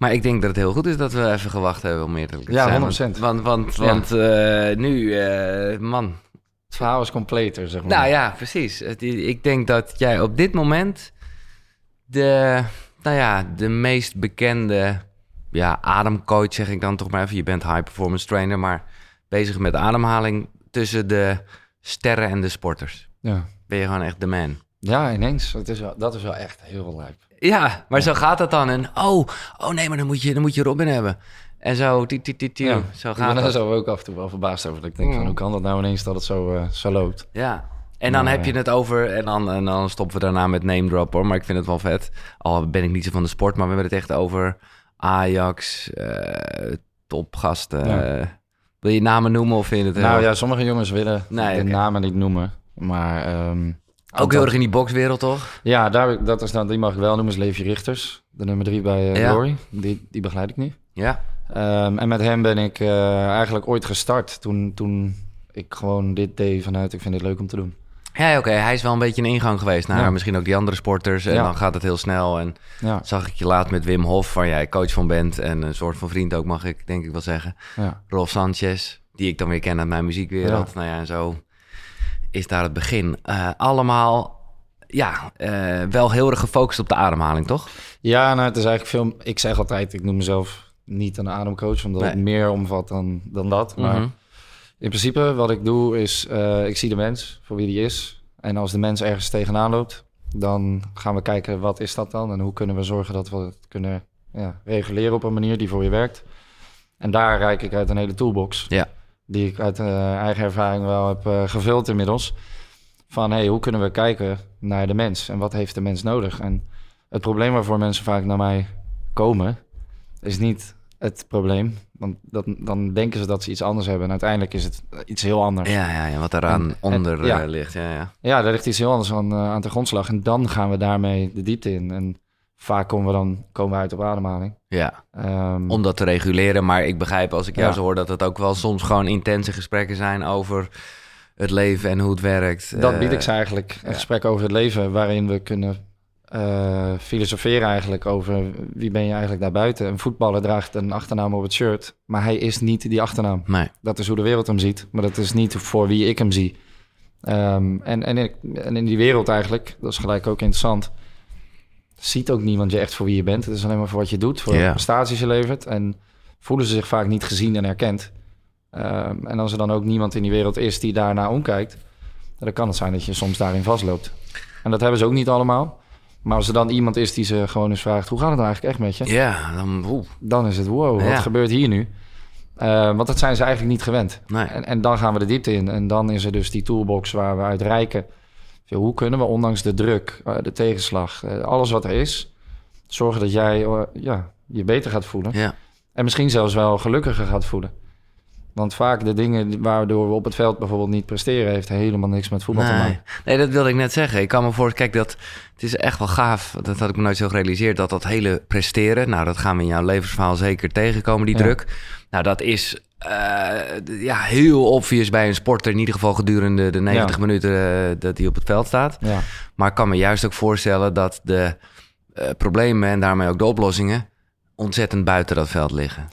Maar ik denk dat het heel goed is dat we even gewacht hebben om eerlijk te Ja, zijn. 100%. Want, want, Ja. want eh, nu, eh, man. Het verhaal is completer, zeg maar. Nou ja, precies. Ik denk dat jij op dit moment de, nou ja, de meest bekende ja, ademcoach, zeg ik dan toch maar even. Je bent high performance trainer, maar bezig met ademhaling tussen de sterren en de sporters. Ja, Ben je gewoon echt de man. ja ineens. Het is wel, dat is wel echt heel lijp. Ja, maar zo gaat dat dan. En oh, oh nee, maar dan moet je, dan moet je Robin hebben. En zo, ti, ti, ti, Ja, zo ik gaat dat. zo ook af en toe wel verbaasd over. Dat ik denk van, hoe kan dat nou ineens dat het zo, eh, zo loopt? Ja. En dan Maar, heb je het over, en dan, en dan stoppen we daarna met name drop hoor, maar ik vind het wel vet. Al ben ik niet zo van de sport, maar we hebben het echt over Ajax, eh topgasten. Ja. Eh, wil je namen noemen of vind je het heel- Nou ja, sommige jongens willen Nee, de namen niet noemen. Maar ehm, Ook heel erg in die boxwereld toch? Ja, daar, dat is dan, die mag ik wel noemen, is Leefje Richters. De nummer drie bij eh Ja. Glory. Die, die begeleid ik nu. Ja. Ehm, en met hem ben ik eh, eigenlijk ooit gestart toen, toen ik gewoon dit deed vanuit ik vind dit leuk om te doen. Ja, oké. Hij is wel een beetje een ingang geweest naar Ja. misschien ook die andere sporters. En Ja. dan gaat het heel snel. En Ja, zag ik je laat met Wim Hof, waar jij coach van bent. En een soort van vriend ook, mag ik denk ik wel zeggen. ja. Rolf Sanchez, die ik dan weer ken uit mijn muziekwereld. Nou ja, en zo is daar het begin. Eh, allemaal, ja, eh, wel heel erg gefocust op de ademhaling, toch? ja nou, het is eigenlijk veel... Ik zeg altijd, ik noem mezelf niet een ademcoach, omdat het Nee. meer omvat dan, dan dat. Maar Mhm. in principe wat ik doe is, eh, ik zie de mens voor wie die is. En als de mens ergens tegenaan loopt, dan gaan we kijken wat is dat dan en hoe kunnen we zorgen dat we het kunnen ja, reguleren op een manier die voor je werkt. En daar reik ik uit een hele toolbox. Ja. Die ik uit eh, eigen ervaring wel heb eh, gevuld inmiddels. Van hey, hoe kunnen we kijken naar de mens en wat heeft de mens nodig? En het probleem waarvoor mensen vaak naar mij komen, is niet het probleem. Want dat, dan denken ze dat ze iets anders hebben. En uiteindelijk is het iets heel anders. Ja, ja, ja, wat eraan En- en- onder ja. eh, ligt. Ja, ja. Ja, daar ligt iets heel anders aan, eh, aan de grondslag. En dan gaan we daarmee de diepte in. En vaak komen we dan komen we uit op ademhaling. ja, Ehm, om dat te reguleren. Maar ik begrijp als ik jou Ja. zo hoor dat het ook wel soms gewoon intense gesprekken zijn over het leven en hoe het werkt. dat Eh, bied ik ze eigenlijk. Een ja. gesprek over het leven waarin we kunnen eh, filosoferen eigenlijk over wie ben je eigenlijk daarbuiten. Een voetballer draagt een achternaam op het shirt, maar hij is niet die achternaam. Nee, Dat is hoe de wereld hem ziet, maar dat is niet voor wie ik hem zie. Ehm, en, en, in, en in die wereld eigenlijk, dat is gelijk ook interessant, ziet ook niemand je echt voor wie je bent. Het is alleen maar voor wat je doet, voor de prestaties je levert. En voelen ze zich vaak niet gezien en erkend. Ehm, en als er dan ook niemand in die wereld is die daarnaar omkijkt, dan kan het zijn dat je soms daarin vastloopt. En dat hebben ze ook niet allemaal. Maar als er dan iemand is die ze gewoon eens vraagt, hoe gaat het nou eigenlijk echt met je? ja, dan Dan is het, wow, Ja. wat gebeurt hier nu? Eh, want dat zijn ze eigenlijk niet gewend. nee. En, en dan gaan we de diepte in. En dan is er dus die toolbox waar we uit rijken. Hoe kunnen we ondanks de druk, eh, de tegenslag, eh, alles wat er is, zorgen dat jij eh, ja, je beter gaat voelen. Ja, En misschien zelfs wel gelukkiger gaat voelen. Want vaak de dingen waardoor we op het veld bijvoorbeeld niet presteren, heeft helemaal niks met voetbal te nee. maken. nee, dat wilde ik net zeggen. Ik kan me voor, kijk, dat het is echt wel gaaf. Dat had ik me nooit zo gerealiseerd. Dat dat hele presteren, nou, dat gaan we in jouw levensverhaal zeker tegenkomen, die Ja. druk. Nou, dat is eh, ja, heel obvious bij een sporter, in ieder geval gedurende de 90 Ja. minuten eh, dat hij op het veld staat. Ja, Maar ik kan me juist ook voorstellen dat de eh, problemen en daarmee ook de oplossingen ontzettend buiten dat veld liggen.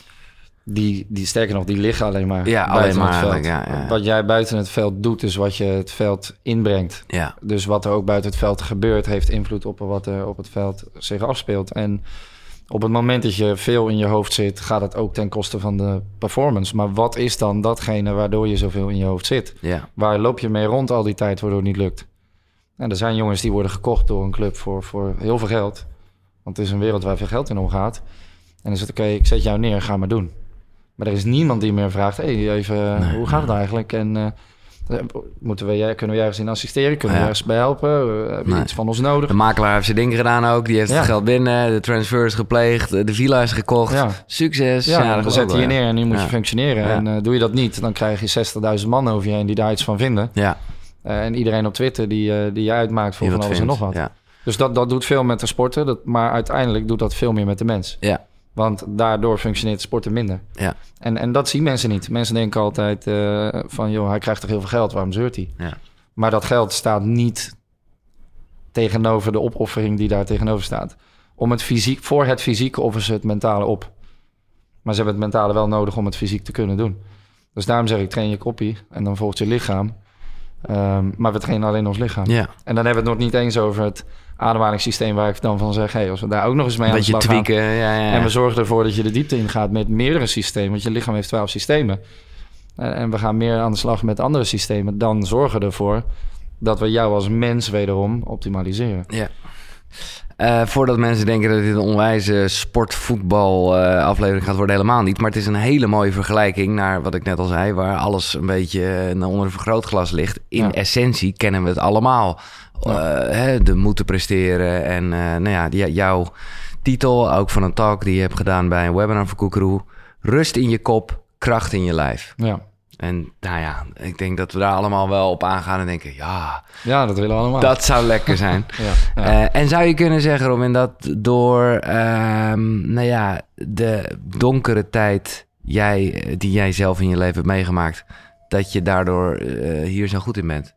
die, die sterker nog, die liggen alleen maar Ja, buiten alleen maar het veld. Wat jij buiten het veld doet, is wat je het veld inbrengt. Ja, Dus wat er ook buiten het veld gebeurt, heeft invloed op wat er op het veld zich afspeelt. En op het moment dat je veel in je hoofd zit, gaat het ook ten koste van de performance. Maar wat is dan datgene waardoor je zoveel in je hoofd zit? ja, Waar loop je mee rond al die tijd waardoor het niet lukt? En er zijn jongens die worden gekocht door een club voor, voor heel veel geld. Want het is een wereld waar veel geld in omgaat. En dan is het oké, ik zet jou neer, ga maar doen. Maar er is niemand die meer vraagt, hey, even, Nee, hoe gaat het eigenlijk? En eh, moeten we, kunnen we ergens in assisteren? Kunnen we ergens bij helpen? Eh, heb je Nee. iets van ons nodig? de makelaar heeft zijn ding gedaan ook. Die heeft het geld binnen, de transfer is gepleegd, de villa is gekocht. Succes. Ja, we geloof zetten ik je wel, neer en nu moet je functioneren. En eh, doe je dat niet, dan krijg je 60.000 man over je heen die daar iets van vinden. Ja, Eh, en iedereen op Twitter die, eh, die je uitmaakt voor die van alles en nog wat. Ja. Dus dat, dat doet veel met de sporten, dat, maar uiteindelijk doet dat veel meer met de mens. Ja. Want daardoor functioneert sporten minder. Ja. En, en dat zien mensen niet. Mensen denken altijd eh, van, joh, hij krijgt toch heel veel geld, waarom zeurt hij? Ja. Maar dat geld staat niet tegenover de opoffering die daar tegenover staat. om het fysiek, voor het fysieke offeren ze het mentale op. Maar ze hebben het mentale wel nodig om het fysiek te kunnen doen. Dus daarom zeg ik, train je koppie en dan volgt je lichaam. Ehm, maar we trainen alleen ons lichaam. Ja. En dan hebben we het nog niet eens over het ademhalingssysteem... waar ik dan van zeg, hey, als we daar ook nog eens mee aan de slag gaan... tweaken, ja, ja. en we zorgen ervoor dat je de diepte ingaat met meerdere systemen... want je lichaam heeft twaalf systemen. En en we gaan meer aan de slag met andere systemen... dan zorgen we ervoor dat we jou als mens wederom optimaliseren. Ja. Eh, voordat mensen denken dat dit een onwijze sportvoetbal eh, gaat worden, helemaal niet. Maar het is een hele mooie vergelijking naar wat ik net al zei, waar alles een beetje eh, onder een vergrootglas ligt. In Ja. essentie kennen we het allemaal. Hè, de moeten presteren en nou ja, die, jouw titel, ook van een talk die je hebt gedaan bij een webinar voor Koekeroe. Rust in je kop, kracht in je lijf. Ja, En nou ja, ik denk dat we daar allemaal wel op aangaan en denken, ja, ja dat willen we allemaal. dat zou lekker zijn. Ja, ja. Eh, en zou je kunnen zeggen, Robin, dat door ehm, nou ja, de donkere tijd jij, die jij zelf in je leven hebt meegemaakt, dat je daardoor eh, hier zo goed in bent?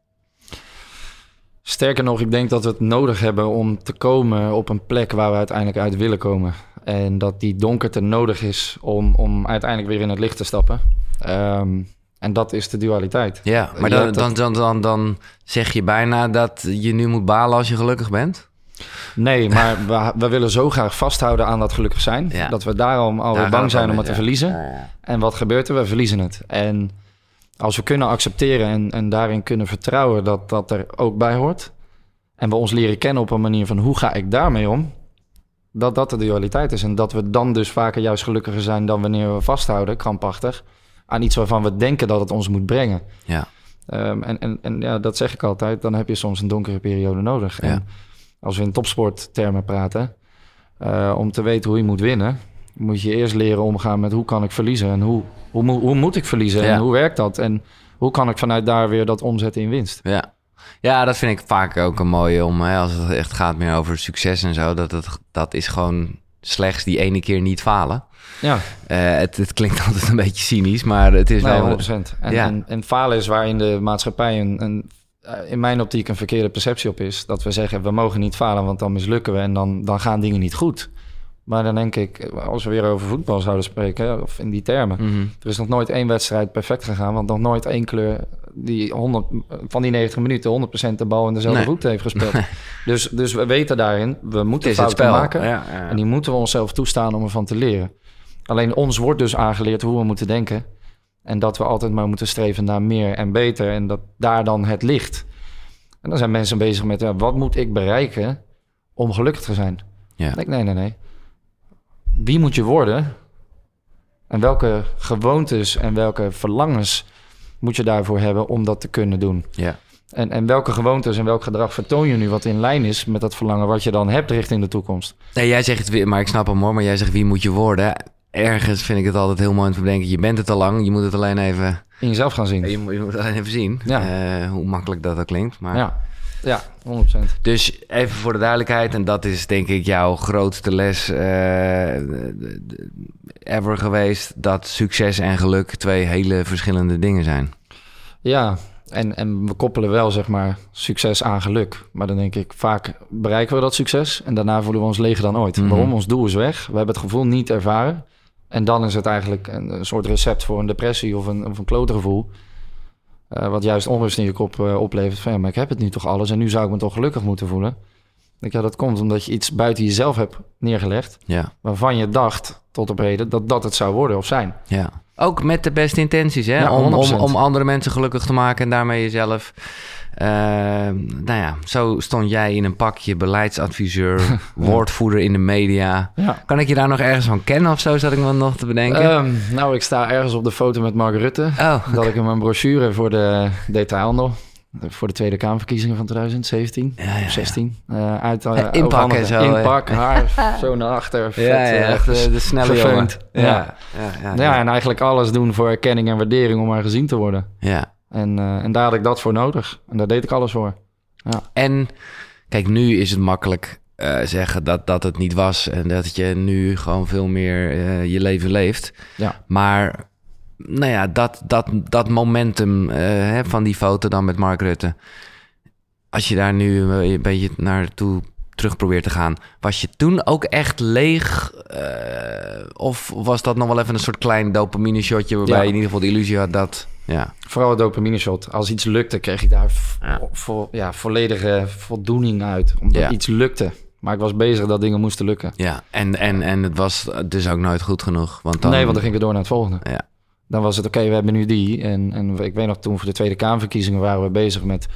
Sterker nog, ik denk dat we het nodig hebben om te komen op een plek waar we uiteindelijk uit willen komen. En dat die donkerte nodig is om, om uiteindelijk weer in het licht te stappen. Ehm, en dat is de dualiteit. Ja, maar dan, dan, dan, dan, dan zeg je bijna dat je nu moet balen als je gelukkig bent? Nee, maar we, we willen zo graag vasthouden aan dat gelukkig zijn. Ja. Dat we daarom alweer Daar bang zijn om, om het te ja. verliezen. En wat gebeurt er? We verliezen het. En als we kunnen accepteren en, en daarin kunnen vertrouwen dat dat er ook bij hoort. En we ons leren kennen op een manier van hoe ga ik daarmee om? Dat dat de dualiteit is. En dat we dan dus vaker juist gelukkiger zijn dan wanneer we vasthouden, krampachtig, aan iets waarvan we denken dat het ons moet brengen. Ja. Ehm, en en, en ja, dat zeg ik altijd, dan heb je soms een donkere periode nodig. Ja. En als we in topsporttermen praten, eh, om te weten hoe je moet winnen, moet je eerst leren omgaan met hoe kan ik verliezen en hoe, hoe, hoe moet ik verliezen Ja. en hoe werkt dat en hoe kan ik vanuit daar weer dat omzetten in winst. Ja. ja, dat vind ik vaak ook een mooie om, hè, als het echt gaat meer over succes en zo, dat, het, dat is gewoon slechts die ene keer niet falen. Ja, Eh, het, het klinkt altijd een beetje cynisch, maar het is nee, wel... 100%. En, Ja. en, en falen is waarin de maatschappij een, een, eh, in mijn optiek een verkeerde perceptie op is. Dat we zeggen, we mogen niet falen, want dan mislukken we en dan, dan gaan dingen niet goed. Maar dan denk ik, als we weer over voetbal zouden spreken, of in die termen. Mhm. Er is nog nooit één wedstrijd perfect gegaan, want nog nooit één kleur die 100, van die 90 minuten 100% de bal in dezelfde Nee. voet heeft gespeeld. dus, dus we weten daarin, we moeten fouten maken. Ja, ja. En die moeten we onszelf toestaan om ervan te leren. Alleen ons wordt dus aangeleerd hoe we moeten denken. En dat we altijd maar moeten streven naar meer en beter. En dat daar dan het ligt. En dan zijn mensen bezig met, ja, wat moet ik bereiken om gelukkig te zijn? Ja. Ik, nee, nee, nee. Wie moet je worden? En welke gewoontes en welke verlangens moet je daarvoor hebben om dat te kunnen doen? Ja. En, en welke gewoontes en welk gedrag vertoon je nu wat in lijn is met dat verlangen wat je dan hebt richting de toekomst? Nee, jij zegt het weer, maar ik snap hem hoor. Maar jij zegt wie moet je worden? Ergens vind ik het altijd heel mooi om te bedenken. Je bent het al lang. Je moet het alleen even. In jezelf gaan zien. Je moet, je moet het alleen even zien. Ja. Eh, hoe makkelijk dat ook klinkt. Maar Ja, ja 100%. Dus even voor de duidelijkheid, en dat is denk ik jouw grootste les eh, ever geweest, dat succes en geluk twee hele verschillende dingen zijn. Ja, en, en we koppelen wel zeg maar succes aan geluk. Maar dan denk ik, vaak bereiken we dat succes en daarna voelen we ons leger dan ooit. Mhm. Waarom? Ons doel is weg. We hebben het gevoel niet ervaren. En dan is het eigenlijk een, een soort recept voor een depressie of een, of een. Eh, wat juist onrust in je kop eh, oplevert. Van ja, maar ik heb het nu toch alles en nu zou ik me toch gelukkig moeten voelen. Ik denk, ja, dat komt omdat je iets buiten jezelf hebt neergelegd. Ja, Waarvan je dacht, tot op heden, dat dat het zou worden of zijn. ja. Ook met de beste intenties, hè? Ja, om, om, 100%. om andere mensen gelukkig te maken en daarmee jezelf. Eh, nou ja, zo stond jij in een pakje beleidsadviseur, woordvoerder in de media. Ja. Kan ik je daar nog ergens van kennen of zo, zat ik me nog te bedenken? Ehm, nou, ik sta ergens op de foto met Mark Rutte. oh, Dat ik hem een brochure voor de detailhandel, voor de Tweede Kamerverkiezingen van 2017 Ja, ja, ja. of 16, eh uit uh, Ja, inpak en zo, Inpak, haar, zo naar achter, vet, ja, ja, eh, echt de, de snelle jongen. Ja, Ja. ja, ja, Ja, en eigenlijk alles doen voor erkenning en waardering om maar gezien te worden. ja. En, eh, en daar had ik dat voor nodig. En daar deed ik alles voor. En kijk, nu is het makkelijk eh, zeggen dat, dat het niet was en dat je nu gewoon veel meer eh, je leven leeft. Ja. Maar nou ja, dat, dat, dat momentum hè, van die foto dan met Mark Rutte. Als je daar nu een beetje naartoe terug probeert te gaan. Was je toen ook echt leeg? eh, of was dat nog wel even een soort klein dopamine shotje... waarbij Ja. je in ieder geval de illusie had dat... Ja, Vooral het dopamine shot. Als iets lukte, kreeg ik daar Ja. vo- ja, volledige voldoening uit. Omdat Ja. iets lukte. Maar ik was bezig dat dingen moesten lukken. ja. En, en, en het was dus ook nooit goed genoeg. Want dan, Nee, want dan ging ik door naar het volgende. Ja. Dan was het oké, we hebben nu die. En, en ik weet nog, toen voor de Tweede Kamerverkiezingen waren we bezig met...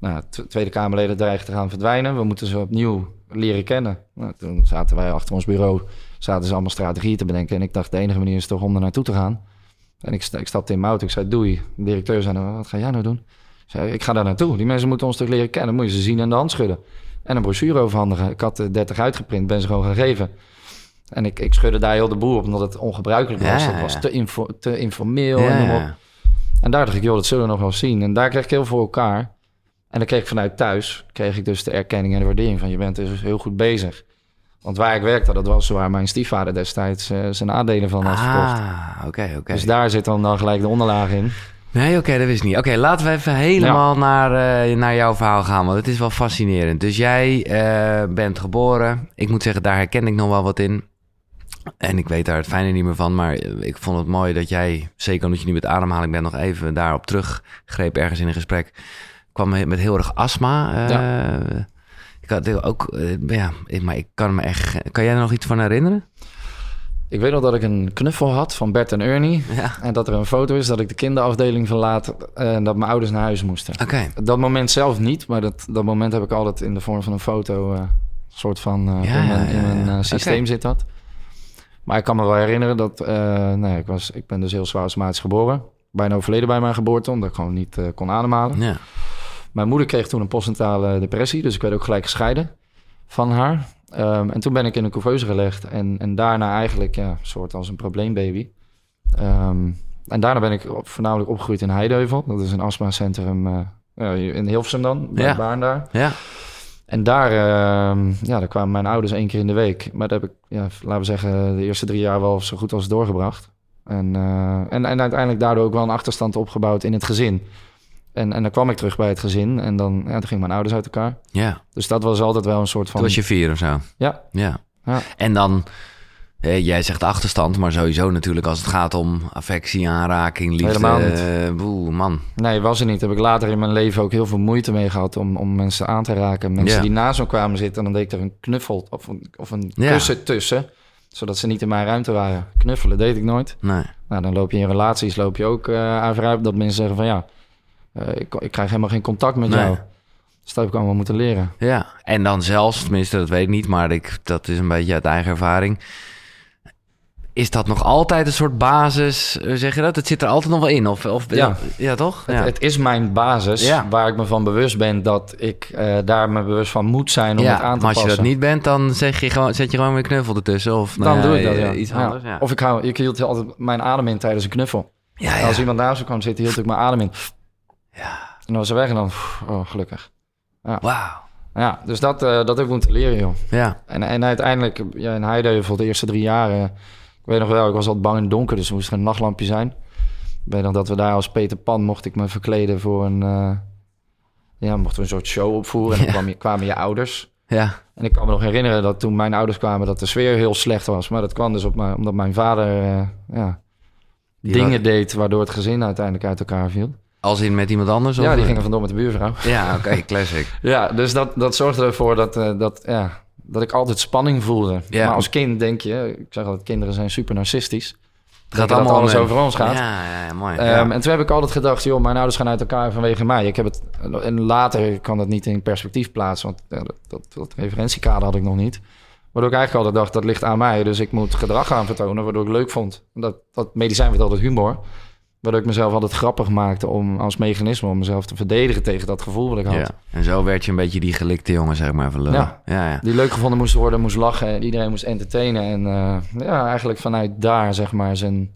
Nou, Tweede Kamerleden dreigen te gaan verdwijnen. We moeten ze opnieuw leren kennen. Nou, toen zaten wij achter ons bureau, zaten ze allemaal strategieën te bedenken. En ik dacht, de enige manier is toch om er naartoe te gaan. En ik, ik stapte in mijn auto, ik zei doei. De directeur zei, nou, wat ga jij nou doen? Ik zei, ik ga daar naartoe. Die mensen moeten ons toch leren kennen. Moet je ze zien en de hand schudden. En een brochure overhandigen. Ik had de 30 uitgeprint, ben ze gewoon gaan geven. En ik, ik schudde daar heel de boel op, omdat het ongebruikelijk was. Ja, het was te, info, te informeel Ja, en. En daar dacht ik, joh, dat zullen we nog wel zien. En daar kreeg ik heel voor elkaar. En dan kreeg ik vanuit thuis, kreeg ik dus de erkenning en de waardering van... je bent dus heel goed bezig. Want waar ik werkte, dat was waar mijn stiefvader destijds eh, zijn aandelen van had verkocht. Ah, oké, oké. Dus daar zit dan, dan gelijk de onderlaag in. Nee, oké, dat wist ik niet. Oké, laten we even helemaal naar, eh, naar jouw verhaal gaan, want het is wel fascinerend. Dus jij eh, bent geboren. Ik moet zeggen, daar herken ik nog wel wat in. En ik weet daar het fijne niet meer van, maar ik vond het mooi dat jij, zeker omdat je nu met ademhaling bent, nog even daarop teruggreep ergens in een gesprek. Kwam met heel erg astma. eh, Ik had ook, eh, ja, maar ik kan me echt. Kan jij er nog iets van herinneren? Ik weet nog dat ik een knuffel had van Bert en Ernie. Ja. En dat er een foto is dat ik de kinderafdeling verlaat eh, en dat mijn ouders naar huis moesten. Dat moment zelf niet, maar dat, dat moment heb ik altijd in de vorm van een foto, soort van Ja, in mijn, in mijn systeem zit dat. Maar ik kan me wel herinneren dat, nee, ik, was, ik ben dus heel zwaar astmatisch geboren. Bijna overleden bij mijn geboorte, omdat ik gewoon niet kon ademhalen. Ja. Mijn moeder kreeg toen een postnatale depressie, dus ik werd ook gelijk gescheiden van haar. Ehm, en toen ben ik in een couveuse gelegd en, en daarna eigenlijk ja, soort als een probleembaby. Ehm, en daarna ben ik op, voornamelijk opgegroeid in Heideuvel. Dat is een astmacentrum ja, in Hilversum dan, bij Ja. Baarn daar. Ja. En daar, ehm, ja, daar kwamen mijn ouders één keer in de week. Maar dat heb ik, ja, laten we zeggen, de eerste drie jaar wel zo goed als doorgebracht. En, eh, en, en uiteindelijk daardoor ook wel een achterstand opgebouwd in het gezin. En, en dan kwam ik terug bij het gezin en dan, ja, toen gingen mijn ouders uit elkaar. ja. Dus dat was altijd wel een soort van... Toen was je vier of zo. Ja, Ja. Ja. En dan, eh, jij zegt achterstand, maar sowieso natuurlijk als het gaat om affectie, aanraking, liefde. Helemaal niet. eh, boe, man. nee, was er niet. Heb ik later in mijn leven ook heel veel moeite mee gehad om, om mensen aan te raken. Mensen Ja. die naast me kwamen zitten, dan deed ik er een knuffel of een, of een Ja. kussen tussen. Zodat ze niet in mijn ruimte waren. Knuffelen deed ik nooit. Nee. Nou, dan loop je in relaties, loop je ook eh aan vooruit dat mensen zeggen van ja, ik, ik krijg helemaal geen contact met Nee. jou. Dus dat heb ik allemaal moeten leren. Ja, en dan zelfs, tenminste dat weet ik niet, maar ik, dat is een beetje uit eigen ervaring. Is dat nog altijd een soort basis, eh, zeg je dat? Het zit er altijd nog wel in, of, of Ja. ja toch? Het, Ja. het is mijn basis Ja. waar ik me van bewust ben dat ik eh, daar me bewust van moet zijn om het aan te maar als je passen. dat niet bent, dan zeg je gewoon, zet je gewoon weer knuffel ertussen. Of dan nou doe ik dat, eh, ja. Iets anders, ja. Of ik hou, ik hield altijd mijn adem in tijdens een knuffel. ja, En ja. Als iemand naast me kwam zitten, hield ik mijn adem in. Ja. En dan was ze weg en dan, oh, gelukkig. Wauw. Ja, dus dat, eh, dat heb ik moeten leren, joh. Ja, En, en uiteindelijk, ja, in Heideuvel, de eerste drie jaar... ik weet nog wel, ik was altijd bang in het donker, dus er moest er een nachtlampje zijn. Ik weet nog dat we daar als Peter Pan mocht ik me verkleden voor een... eh, ja, mochten we een soort show opvoeren en dan Ja. kwam je, kwamen je ouders. ja. En ik kan me nog herinneren dat toen mijn ouders kwamen... dat de sfeer heel slecht was. Maar dat kwam dus op mijn, omdat mijn vader eh, ja, Die dingen deed... waardoor het gezin uiteindelijk uit elkaar viel. Als in met iemand anders? Ja, of- die gingen vandoor met de buurvrouw. Ja, oké, classic. Ja, dus dat, dat zorgde ervoor dat, eh, dat, ja, dat ik altijd spanning voelde. Ja. Maar als kind denk je, ik zeg altijd, kinderen zijn super narcistisch. Het gaat allemaal alles over ons gaat. Ja, ja, ja, mooi. Ehm, ja. En toen heb ik altijd gedacht, joh, mijn ouders gaan uit elkaar vanwege mij. Ik heb het, en later kan dat niet in perspectief plaatsen, want ja, dat, dat, dat referentiekader had ik nog niet. Waardoor ik eigenlijk altijd dacht, dat ligt aan mij. Dus ik moet gedrag gaan vertonen, waardoor ik leuk vond. Dat, dat medicijn werd altijd humor. Waardoor ik mezelf altijd grappig maakte om, als mechanisme om mezelf te verdedigen tegen dat gevoel wat ik had. ja. En zo werd je een beetje die gelikte jongen, zeg maar, van ja, ja. Die leuk gevonden moest worden, moest lachen en iedereen moest entertainen. En eh, ja, eigenlijk vanuit daar zeg maar zijn,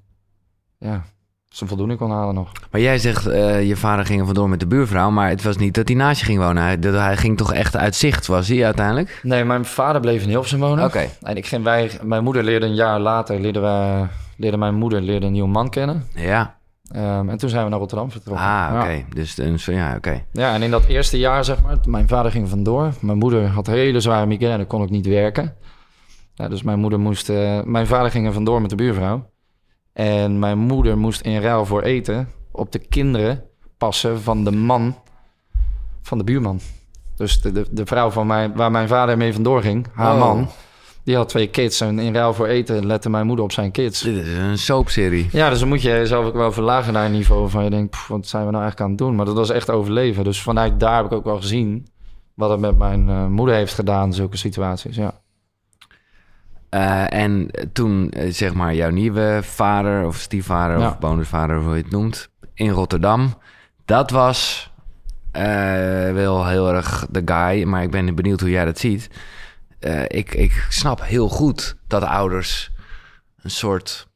ja, zijn voldoening kon halen nog. Maar jij zegt, eh, je vader ging er vandoor met de buurvrouw, maar het was niet dat hij naast je ging wonen. Hij, dat, hij ging toch echt uit zicht, was hij uiteindelijk? Nee, mijn vader bleef in Hilversum wonen. Oké. En ik ging wij, mijn moeder leerde een jaar later, leerde, wij, leerde mijn moeder leerde een nieuwe man kennen. Ja. Ehm, en toen zijn we naar Rotterdam vertrokken. Ah, oké. Ja. Dus zo- ja, oké. Ja, en in dat eerste jaar, zeg maar, mijn vader ging vandoor. Mijn moeder had hele zware migraine, kon ik niet werken. Ja, dus mijn moeder moest... eh, mijn vader ging er vandoor met de buurvrouw. En mijn moeder moest in ruil voor eten op de kinderen passen van de man van de buurman. Dus de, de, de vrouw van mij, waar mijn vader mee vandoor ging, haar Oh. man... Die had twee kids en in ruil voor eten lette mijn moeder op zijn kids. Dit is een soapserie. Ja, dus dan moet je jezelf ook wel verlagen naar een niveau van je denkt, "Pff, wat zijn we nou eigenlijk aan het doen? Maar dat was echt overleven. Dus vanuit daar heb ik ook wel gezien wat het met mijn eh, moeder heeft gedaan, zulke situaties. Ja. Eh, en toen, eh, zeg maar, jouw nieuwe vader of stiefvader Ja. of bonusvader, hoe je het noemt, in Rotterdam. Dat was wel heel erg de guy, maar ik ben benieuwd hoe jij dat ziet. Eh, ik, ik snap heel goed dat ouders een soort...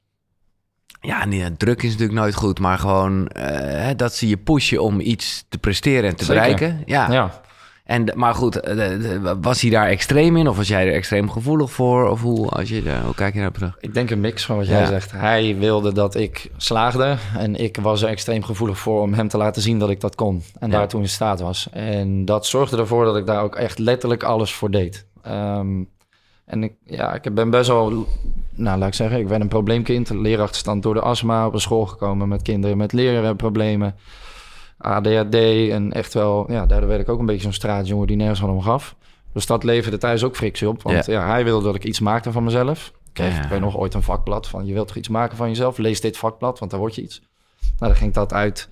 Ja, nee, druk is natuurlijk nooit goed, maar gewoon eh, dat ze je pushen om iets te presteren en te Zeker. bereiken. Ja. ja. En, maar goed, eh, was hij daar extreem in? Of was jij er extreem gevoelig voor? Of hoe, als je, hoe kijk je daarop terug? Ik denk een mix van wat jij Ja. zegt. Hij wilde dat ik slaagde en ik was er extreem gevoelig voor om hem te laten zien dat ik dat kon. En Ja. daartoe in staat was. En dat zorgde ervoor dat ik daar ook echt letterlijk alles voor deed. Ehm, en ik, ja, ik ben best wel, nou laat ik zeggen, ik ben een probleemkind. Leerachterstand door de astma op een school gekomen met kinderen met leerproblemen. ADHD en echt wel, ja, daardoor werd ik ook een beetje zo'n straatjongen die nergens van om gaf. Dus dat leverde thuis ook frictie op. Want ja. hij wilde dat ik iets maakte van mezelf. Kreeg, Ja. ik nog ooit een vakblad van je wilt toch iets maken van jezelf? Lees dit vakblad, want daar word je iets. Nou, dan ging dat uit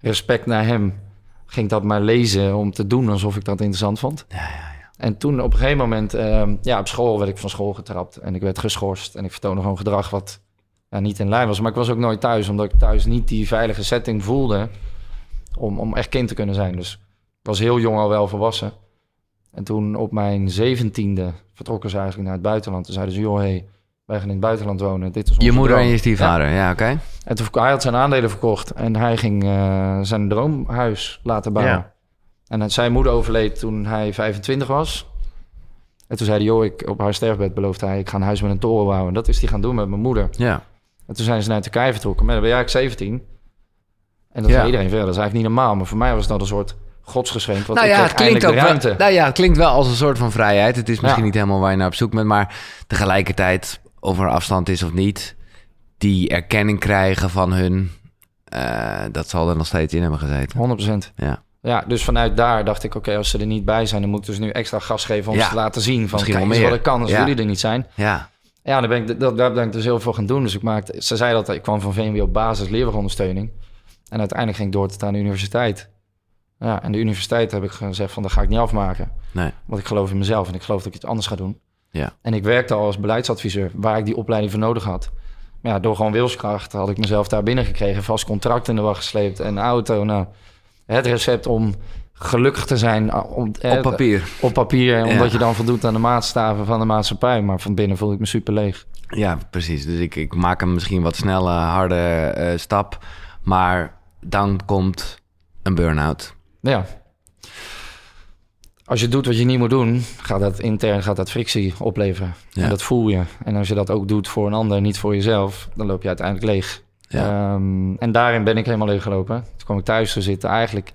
respect naar hem. Ging dat maar lezen om te doen alsof ik dat interessant vond. Ja. En toen op een gegeven moment, ehm, ja, op school werd ik van school getrapt. En ik werd geschorst. En ik vertoonde gewoon gedrag wat ja, niet in lijn was. Maar ik was ook nooit thuis, omdat ik thuis niet die veilige setting voelde. Om, om echt kind te kunnen zijn. Dus ik was heel jong al wel volwassen. En toen op mijn zeventiende vertrokken ze eigenlijk naar het buitenland. Toen zeiden ze, joh, hey, wij gaan in het buitenland wonen. Dit is Je moeder droom. en je stiefvader, ja, oké. En toen, hij had zijn aandelen verkocht en hij ging eh, zijn droomhuis laten bouwen. Ja. En zijn moeder overleed toen hij 25 was. En toen zei hij, joh, ik, op haar sterfbed beloofde hij... ik ga een huis met een toren bouwen. En dat is hij gaan doen met mijn moeder. Ja. En toen zijn ze naar Turkije vertrokken. Maar dan ben jij eigenlijk 17. En dat Ja. zei iedereen verder. Dat is eigenlijk niet normaal. Maar voor mij was dat een soort godsgeschenk. Want Nou ik ja, het klinkt ook wel, nou ja, het klinkt wel als een soort van vrijheid. Het is misschien Ja. niet helemaal waar je naar op zoek bent, maar tegelijkertijd, of er afstand is of niet, die erkenning krijgen van hun, eh, dat zal er nog steeds in hebben gezeten. 100%. Ja. Ja, dus vanuit daar dacht ik, oké, als ze er niet bij zijn... dan moet ik dus nu extra gas geven om Ja. ze te laten zien... van Misschien kijk eens wat ik kan als Ja. jullie er niet zijn. Ja. Ja, daar ben, ik, dat, daar ben ik dus heel veel gaan doen. Dus ik maakte, ze zei dat ik kwam van VMW op basis leerwegondersteuning. En uiteindelijk ging ik door tot aan de universiteit. Ja, en de universiteit heb ik gezegd van, dat ga ik niet afmaken. Nee. Want ik geloof in mezelf en ik geloof dat ik iets anders ga doen. Ja. En ik werkte al als beleidsadviseur, waar ik die opleiding voor nodig had. Maar ja, door gewoon wilskracht had ik mezelf daar binnen gekregen. Vast contract in de wacht gesleept en auto. Nou, het recept om gelukkig te zijn ah, om, Op papier. op papier, omdat Ja. je dan voldoet aan de maatstaven van de maatschappij. Maar van binnen voel ik me super leeg. Ja, precies. Dus ik, ik maak hem misschien wat snelle, harde eh, stap, maar dan komt een burn-out. Ja. Als je doet wat je niet moet doen, gaat dat intern gaat dat frictie opleveren. Ja. En dat voel je. En als je dat ook doet voor een ander, niet voor jezelf, dan loop je uiteindelijk leeg. Ehm, en daarin ben ik helemaal leeggelopen. Toen kwam ik thuis te zitten, eigenlijk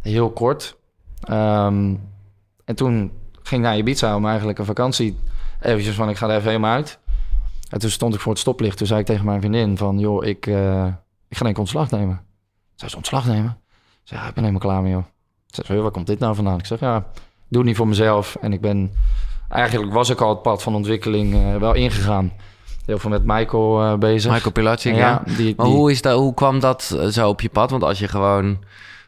heel kort. Ehm, en toen ging ik naar Ibiza om eigenlijk een vakantie. Eventjes van, ik ga er even helemaal uit. En toen stond ik voor het stoplicht. Toen zei ik tegen mijn vriendin van, joh, ik, eh, ik ga denk ontslag nemen. Zij ze ontslag nemen? Ik ja, ik ben helemaal klaar mee, joh. Ze zei, waar komt dit nou vandaan? Ik zeg, ja, doe het niet voor mezelf. En ik ben, eigenlijk was ik al het pad van ontwikkeling eh, wel ingegaan. Heel veel met Michael eh, bezig. Michael Pilatschik, ja. die, Maar die- hoe, is dat, hoe kwam dat eh, zo op je pad? Want als je gewoon...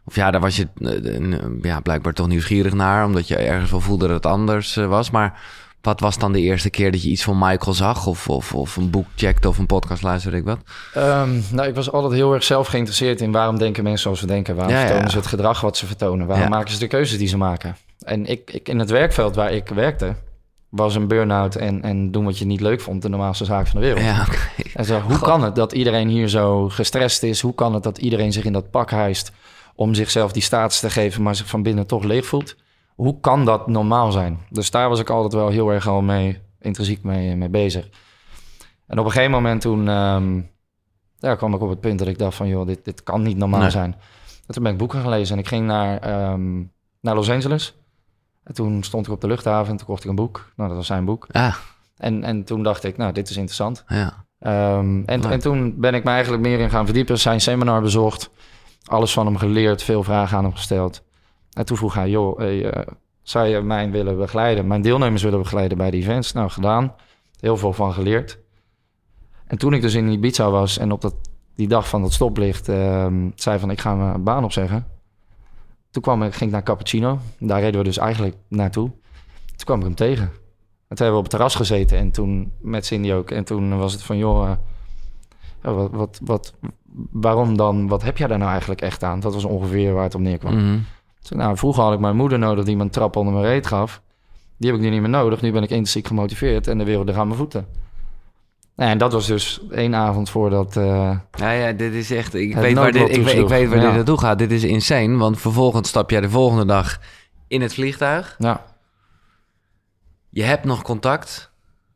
Of ja, daar was je eh, ja, blijkbaar toch nieuwsgierig naar... omdat je ergens wel voelde dat het anders was. Maar wat was dan de eerste keer dat je iets van Michael zag? Of, of, of een boek checkte of een podcast luisterde, ik wat? Ehm, nou, ik was altijd heel erg zelf geïnteresseerd in waarom denken mensen zoals ze denken. Waarom Ja, vertonen ja. ze het gedrag wat ze vertonen? Waarom maken ze de keuzes die ze maken? En ik, ik, in het werkveld waar ik werkte, was een burn-out en, en doen wat je niet leuk vond de normaalste zaak van de wereld. Ja. En zo, hoe kan het dat iedereen hier zo gestrest is? Hoe kan het dat iedereen zich in dat pak hijst om zichzelf die status te geven, maar zich van binnen toch leeg voelt? Hoe kan dat normaal zijn? Dus daar was ik altijd wel heel erg al mee, intrinsiek mee, mee bezig. En op een gegeven moment toen, ehm, daar kwam ik op het punt dat ik dacht van... joh, dit, dit kan niet normaal Nee. zijn. En toen ben ik boeken gaan lezen en ik ging naar, ehm, naar Los Angeles. En toen stond ik op de luchthaven en toen kocht ik een boek. Nou, dat was zijn boek. Ah, En, en toen dacht ik, nou, dit is interessant. ja. Ehm, en, Ja. en toen ben ik me eigenlijk meer in gaan verdiepen. Zijn seminar bezocht. Alles van hem geleerd. Veel vragen aan hem gesteld. En toen vroeg hij, joh, hey, eh, zou je mij willen begeleiden? Mijn deelnemers willen begeleiden bij die events. Nou, gedaan. Heel veel van geleerd. En toen ik dus in Ibiza was en op dat, die dag van dat stoplicht ehm, zei van, ik ga mijn baan opzeggen. Toen kwam ik, ging ik naar Cappuccino. Daar reden we dus eigenlijk naartoe. Toen kwam ik hem tegen. En toen hebben we op het terras gezeten en toen met Cindy ook. En toen was het van, joh, eh, ja, wat, wat, wat, waarom dan? Wat heb jij daar nou eigenlijk echt aan? Dat was ongeveer waar het op neerkwam. Ik zei, nou, vroeger had ik mijn moeder nodig die me een trap onder mijn reet gaf. Die heb ik nu niet meer nodig. Nu ben ik intrinsiek gemotiveerd en de wereld ligt aan mijn voeten. Nou, en dat was dus één avond voordat... eh Ja, ja, dit is echt... Ik weet waar, dit, ik, weet- ik toesloeg. weet waar dit naartoe gaat. Dit is insane, want vervolgens stap jij de volgende dag in het vliegtuig. ja, Je hebt nog contact,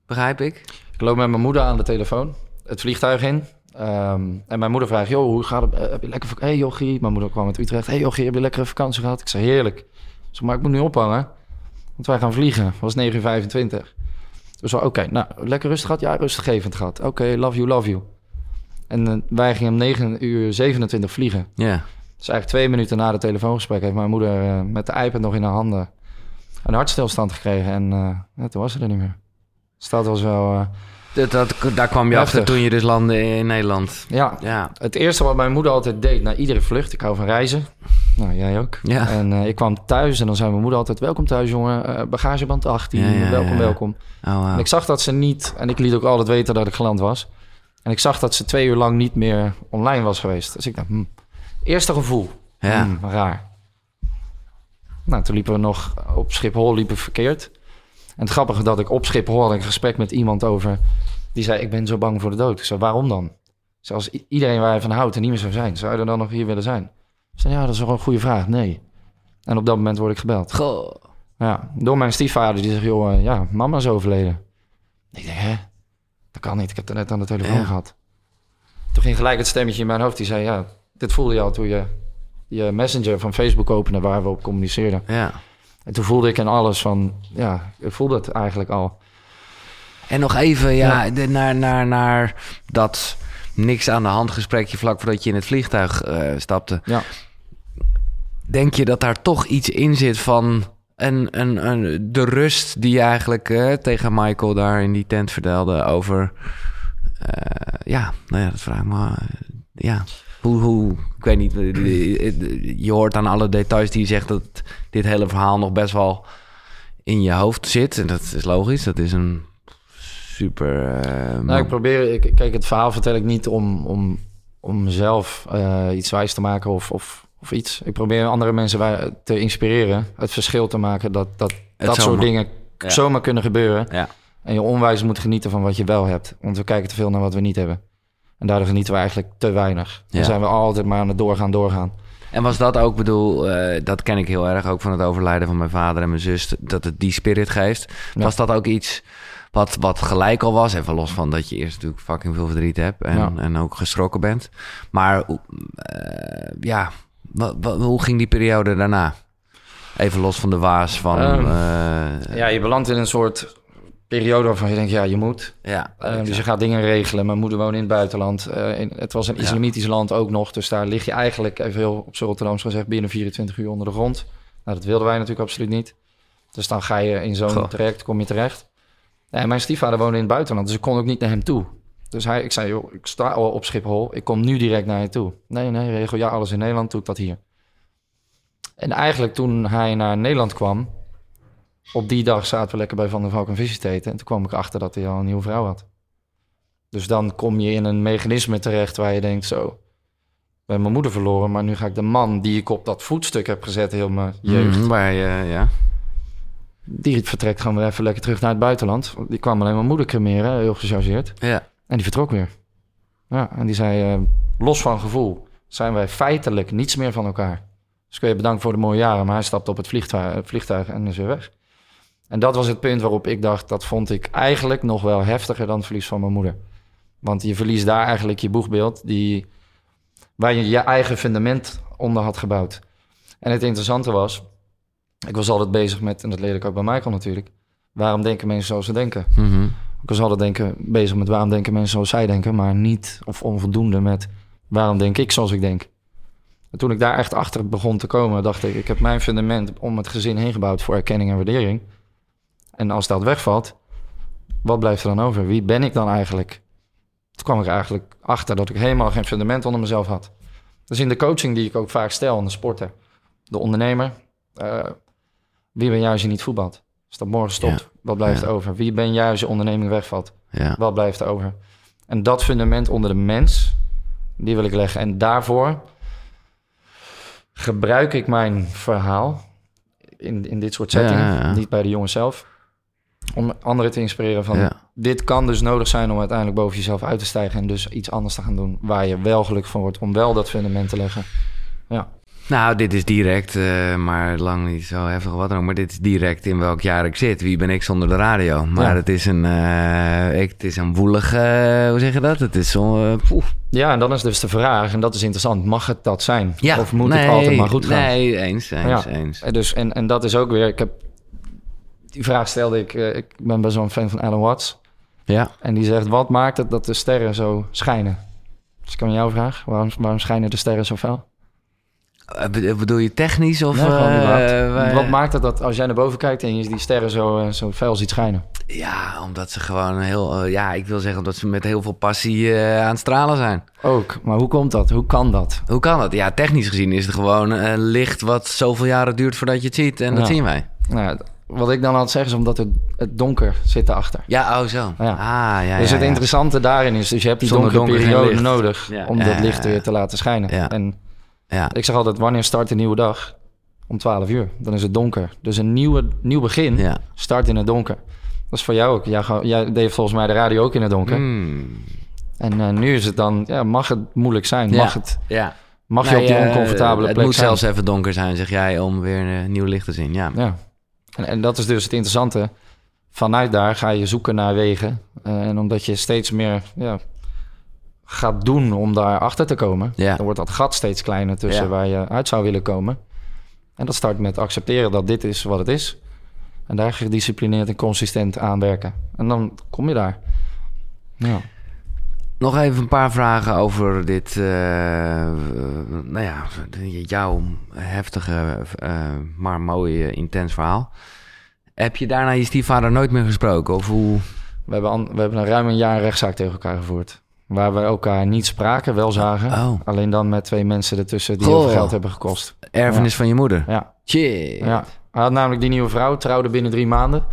begrijp ik. ik loop met mijn moeder aan de telefoon, het vliegtuig in. Ehm, en mijn moeder vraagt, joh, hoe gaat het? Eh, heb je lekker vak- Hey jochie, mijn moeder kwam uit Utrecht. Hey jochie, heb je lekkere vakantie gehad? Ik zei, heerlijk. Zei, maar ik moet nu ophangen, want wij gaan vliegen. Het was 9 uur 25. Dus oké, nou, lekker rustig gehad? Ja, rustgevend gehad. Oké, love you, love you. En eh, wij gingen om 9 uur 27 vliegen. Ja. Dus eigenlijk twee minuten na het telefoongesprek heeft mijn moeder eh, met de iPad nog in haar handen een hartstilstand gekregen. En eh, ja, toen was ze er niet meer. Dus dat was wel... Dat, dat, daar kwam je Heftig. achter toen je dus landde in Nederland. ja, Ja. het eerste wat mijn moeder altijd deed na iedere vlucht... Ik hou van reizen. Nou, jij ook. Ja. En eh, ik kwam thuis en dan zei mijn moeder altijd... Welkom thuis, jongen. Eh, bagageband 18. Ja, ja, welkom, ja. welkom. Oh. En ik zag dat ze niet... En ik liet ook altijd weten dat ik geland was. En ik zag dat ze twee uur lang niet meer online was geweest. Dus ik dacht, hm, eerste gevoel. Ja. Hmm, raar. Nou, toen liepen we nog op Schiphol liepen verkeerd. En het grappige dat ik op Schiphol had een gesprek met iemand over... Die zei, ik ben zo bang voor de dood. Ik zei, waarom dan? Zoals iedereen waar je van houdt en niet meer zou zijn. Zou je er dan nog hier willen zijn? Ik zei, ja, dat is wel een goede vraag. Nee. En op dat moment word ik gebeld. Goh. Ja, door mijn stiefvader. Die zegt, joh, eh, ja, mama is overleden. Ik denk, hè? Dat kan niet. Ik heb het net aan de telefoon Ja. gehad. Toen ging gelijk het stemmetje in mijn hoofd. Die zei, ja, dit voelde je al toen je je messenger van Facebook opende... waar we op communiceerden. Ja. En toen voelde ik in alles van, ja, ik voelde het eigenlijk al. En nog even ja, Ja. de- naar, naar, naar dat niks aan de hand gesprekje vlak voordat je in het vliegtuig eh, stapte. Ja. Denk je dat daar toch iets in zit van een, een, een, de rust die je eigenlijk eh, tegen Michael daar in die tent vertelde over... eh, ja, nou ja, dat vraag ik me. eh, ja, hoe, hoe, ik weet niet, je hoort aan alle details die je zegt dat dit hele verhaal nog best wel in je hoofd zit. En dat is logisch, dat is een super... Nou, ik probeer, ik, kijk, het verhaal vertel ik niet om, om, om mezelf iets wijs te maken of, of, of iets. Ik probeer andere mensen te inspireren, het verschil te maken dat dat, Het dat soort dingen Ja. zomaar kunnen gebeuren. Ja. En je onwijs moet genieten van wat je wel hebt. Want we kijken te veel naar wat we niet hebben. En daardoor genieten we eigenlijk te weinig. Dan Ja. zijn we altijd maar aan het doorgaan, doorgaan. En was dat ook, bedoel, eh, dat ken ik heel erg ook van het overlijden van mijn vader en mijn zus, dat het die spirit geeft. Ja. Was dat ook iets wat, wat gelijk al was? Even los van dat je eerst natuurlijk fucking veel verdriet hebt en, Ja. en ook geschrokken bent. Maar eh, ja, hoe ging die periode daarna? Even los van de waas van... Ehm, eh, Ja, je belandt in een soort periode waarvan je denkt, ja, je moet. ja, Eh, dus je gaat dingen regelen. Mijn moeder woont in het buitenland. Eh, in, het was een Ja. islamitisch land ook nog. Dus daar lig je eigenlijk, even heel op z'n Rotterdams gezegd, binnen 24 uur onder de grond. Nou, dat wilden wij natuurlijk absoluut niet. Dus dan ga je in zo'n traject, kom je terecht. En mijn stiefvader woonde in het buitenland, dus ik kon ook niet naar hem toe. Dus hij, ik zei, joh, ik sta al op Schiphol. Ik kom nu direct naar je toe. Nee, nee, regel ja alles in Nederland, doe ik dat hier. En eigenlijk toen hij naar Nederland kwam, op die dag zaten we lekker bij Van der Valk te eten. En toen kwam ik achter dat hij al een nieuwe vrouw had. Dus dan kom je in een mechanisme terecht waar je denkt zo... Ik ben mijn moeder verloren, maar nu ga ik de man die ik op dat voetstuk heb gezet heel mijn jeugd... Mhm, waar je, ja. Die vertrekt gewoon weer even lekker terug naar het buitenland. Die kwam alleen mijn moeder cremeren, heel gechargeerd. ja. En die vertrok weer. Ja, en die zei, eh, los van gevoel zijn wij feitelijk niets meer van elkaar. Dus kun je bedankt voor de mooie jaren, maar hij stapte op het vliegtuig, het vliegtuig en is weer weg. En dat was het punt waarop ik dacht, dat vond ik eigenlijk nog wel heftiger dan het verlies van mijn moeder. Want je verliest daar eigenlijk je boegbeeld, die, waar je je eigen fundament onder had gebouwd. En het interessante was, ik was altijd bezig met, en dat leerde ik ook bij Michael natuurlijk, waarom denken mensen zoals ze denken? Mhm. Ik was altijd denken, bezig met waarom denken mensen zoals zij denken, maar niet of onvoldoende met waarom denk ik zoals ik denk. En toen ik daar echt achter begon te komen, dacht ik, ik heb mijn fundament om het gezin heen gebouwd voor erkenning en waardering. En als dat wegvalt, wat blijft er dan over? Wie ben ik dan eigenlijk? Toen kwam ik eigenlijk achter dat ik helemaal geen fundament onder mezelf had. Dus in de coaching die ik ook vaak stel aan de sporter, de ondernemer, eh, wie ben jij als je niet voetbalt? Als dat morgen stopt, Ja. Wat blijft Ja. er over? Wie ben jij als je onderneming wegvalt? Ja. Wat blijft er over? En dat fundament onder de mens, die wil ik leggen. En daarvoor gebruik ik mijn verhaal in, in dit soort settingen, ja, niet bij de jongens zelf, om anderen te inspireren van dit kan dus nodig zijn om uiteindelijk boven jezelf uit te stijgen en dus iets anders te gaan doen waar je wel gelukkig van wordt, om wel dat fundament te leggen. Ja, Nou, dit is direct, eh, maar lang niet zo heftig wat dan ook. Maar dit is direct in welk jaar ik zit. Wie ben ik zonder de radio? Maar Ja. het is een, eh, ik, het is een woelige, eh, hoe zeg je dat? Het is zo, ja en dan is dus de vraag, en dat is interessant, mag het dat zijn? Ja, of moet nee, het altijd maar goed gaan? Nee, eens, eens, Ja. eens. En, dus, en, en dat is ook weer, ik heb, die vraag stelde ik, ik ben best wel een fan van Alan Watts. Ja. En die zegt, wat maakt het dat de sterren zo schijnen? Dus ik kan jou vragen, waarom, waarom schijnen de sterren zo fel? Eh, be- Bedoel je technisch of... Nee, eh, Wat maakt het dat als jij naar boven kijkt en je die sterren zo, eh, zo fel ziet schijnen? Ja, omdat ze gewoon heel... ja, ik wil zeggen omdat ze met heel veel passie eh, aan het stralen zijn. Ook, maar hoe komt dat? Hoe kan dat? Hoe kan dat? Ja, technisch gezien is het gewoon eh, licht wat zoveel jaren duurt voordat je het ziet. En dat zien wij. Nou, wat ik dan altijd zeg is omdat het, het donker zit erachter. Ja, oh zo. Ja. Ah, ja, dus het interessante daarin is, dus je hebt die donkere donker periode nodig om dat licht weer te laten schijnen. En Ja. ik zeg altijd, wanneer start een nieuwe dag? Om 12 uur. Dan is het donker. Dus een nieuwe, nieuw begin Ja. start in het donker. Dat is voor jou ook. Jij, jij deed volgens mij de radio ook in het donker. Hmm. En eh, nu is het dan, ja, mag het moeilijk zijn? Ja. Mag, het, Ja. mag je op die eh, oncomfortabele Het plek moet zijn? zelfs even donker zijn, zeg jij, om weer een nieuw licht te zien. Ja. Ja. En, en dat is dus het interessante. Vanuit daar ga je zoeken naar wegen. Eh, en omdat je steeds meer ja, gaat doen om daar achter te komen, Ja. dan wordt dat gat steeds kleiner tussen Ja. waar je uit zou willen komen. En dat start met accepteren dat dit is wat het is. En daar gedisciplineerd en consistent aan werken. En dan kom je daar. Ja. Nog even een paar vragen over dit, eh, nou ja, jouw heftige, eh, maar mooi eh, intens verhaal. Heb je daarna je stiefvader nooit meer gesproken? Of hoe? We, hebben we hebben een ruim een jaar rechtszaak tegen elkaar gevoerd. Waar we elkaar niet spraken, wel zagen. Oh. Alleen dan met twee mensen ertussen die Goh. heel veel geld hebben gekost. Erfenis van je moeder? Ja, Shit. ja. Hij had namelijk die nieuwe vrouw, trouwde binnen drie maanden.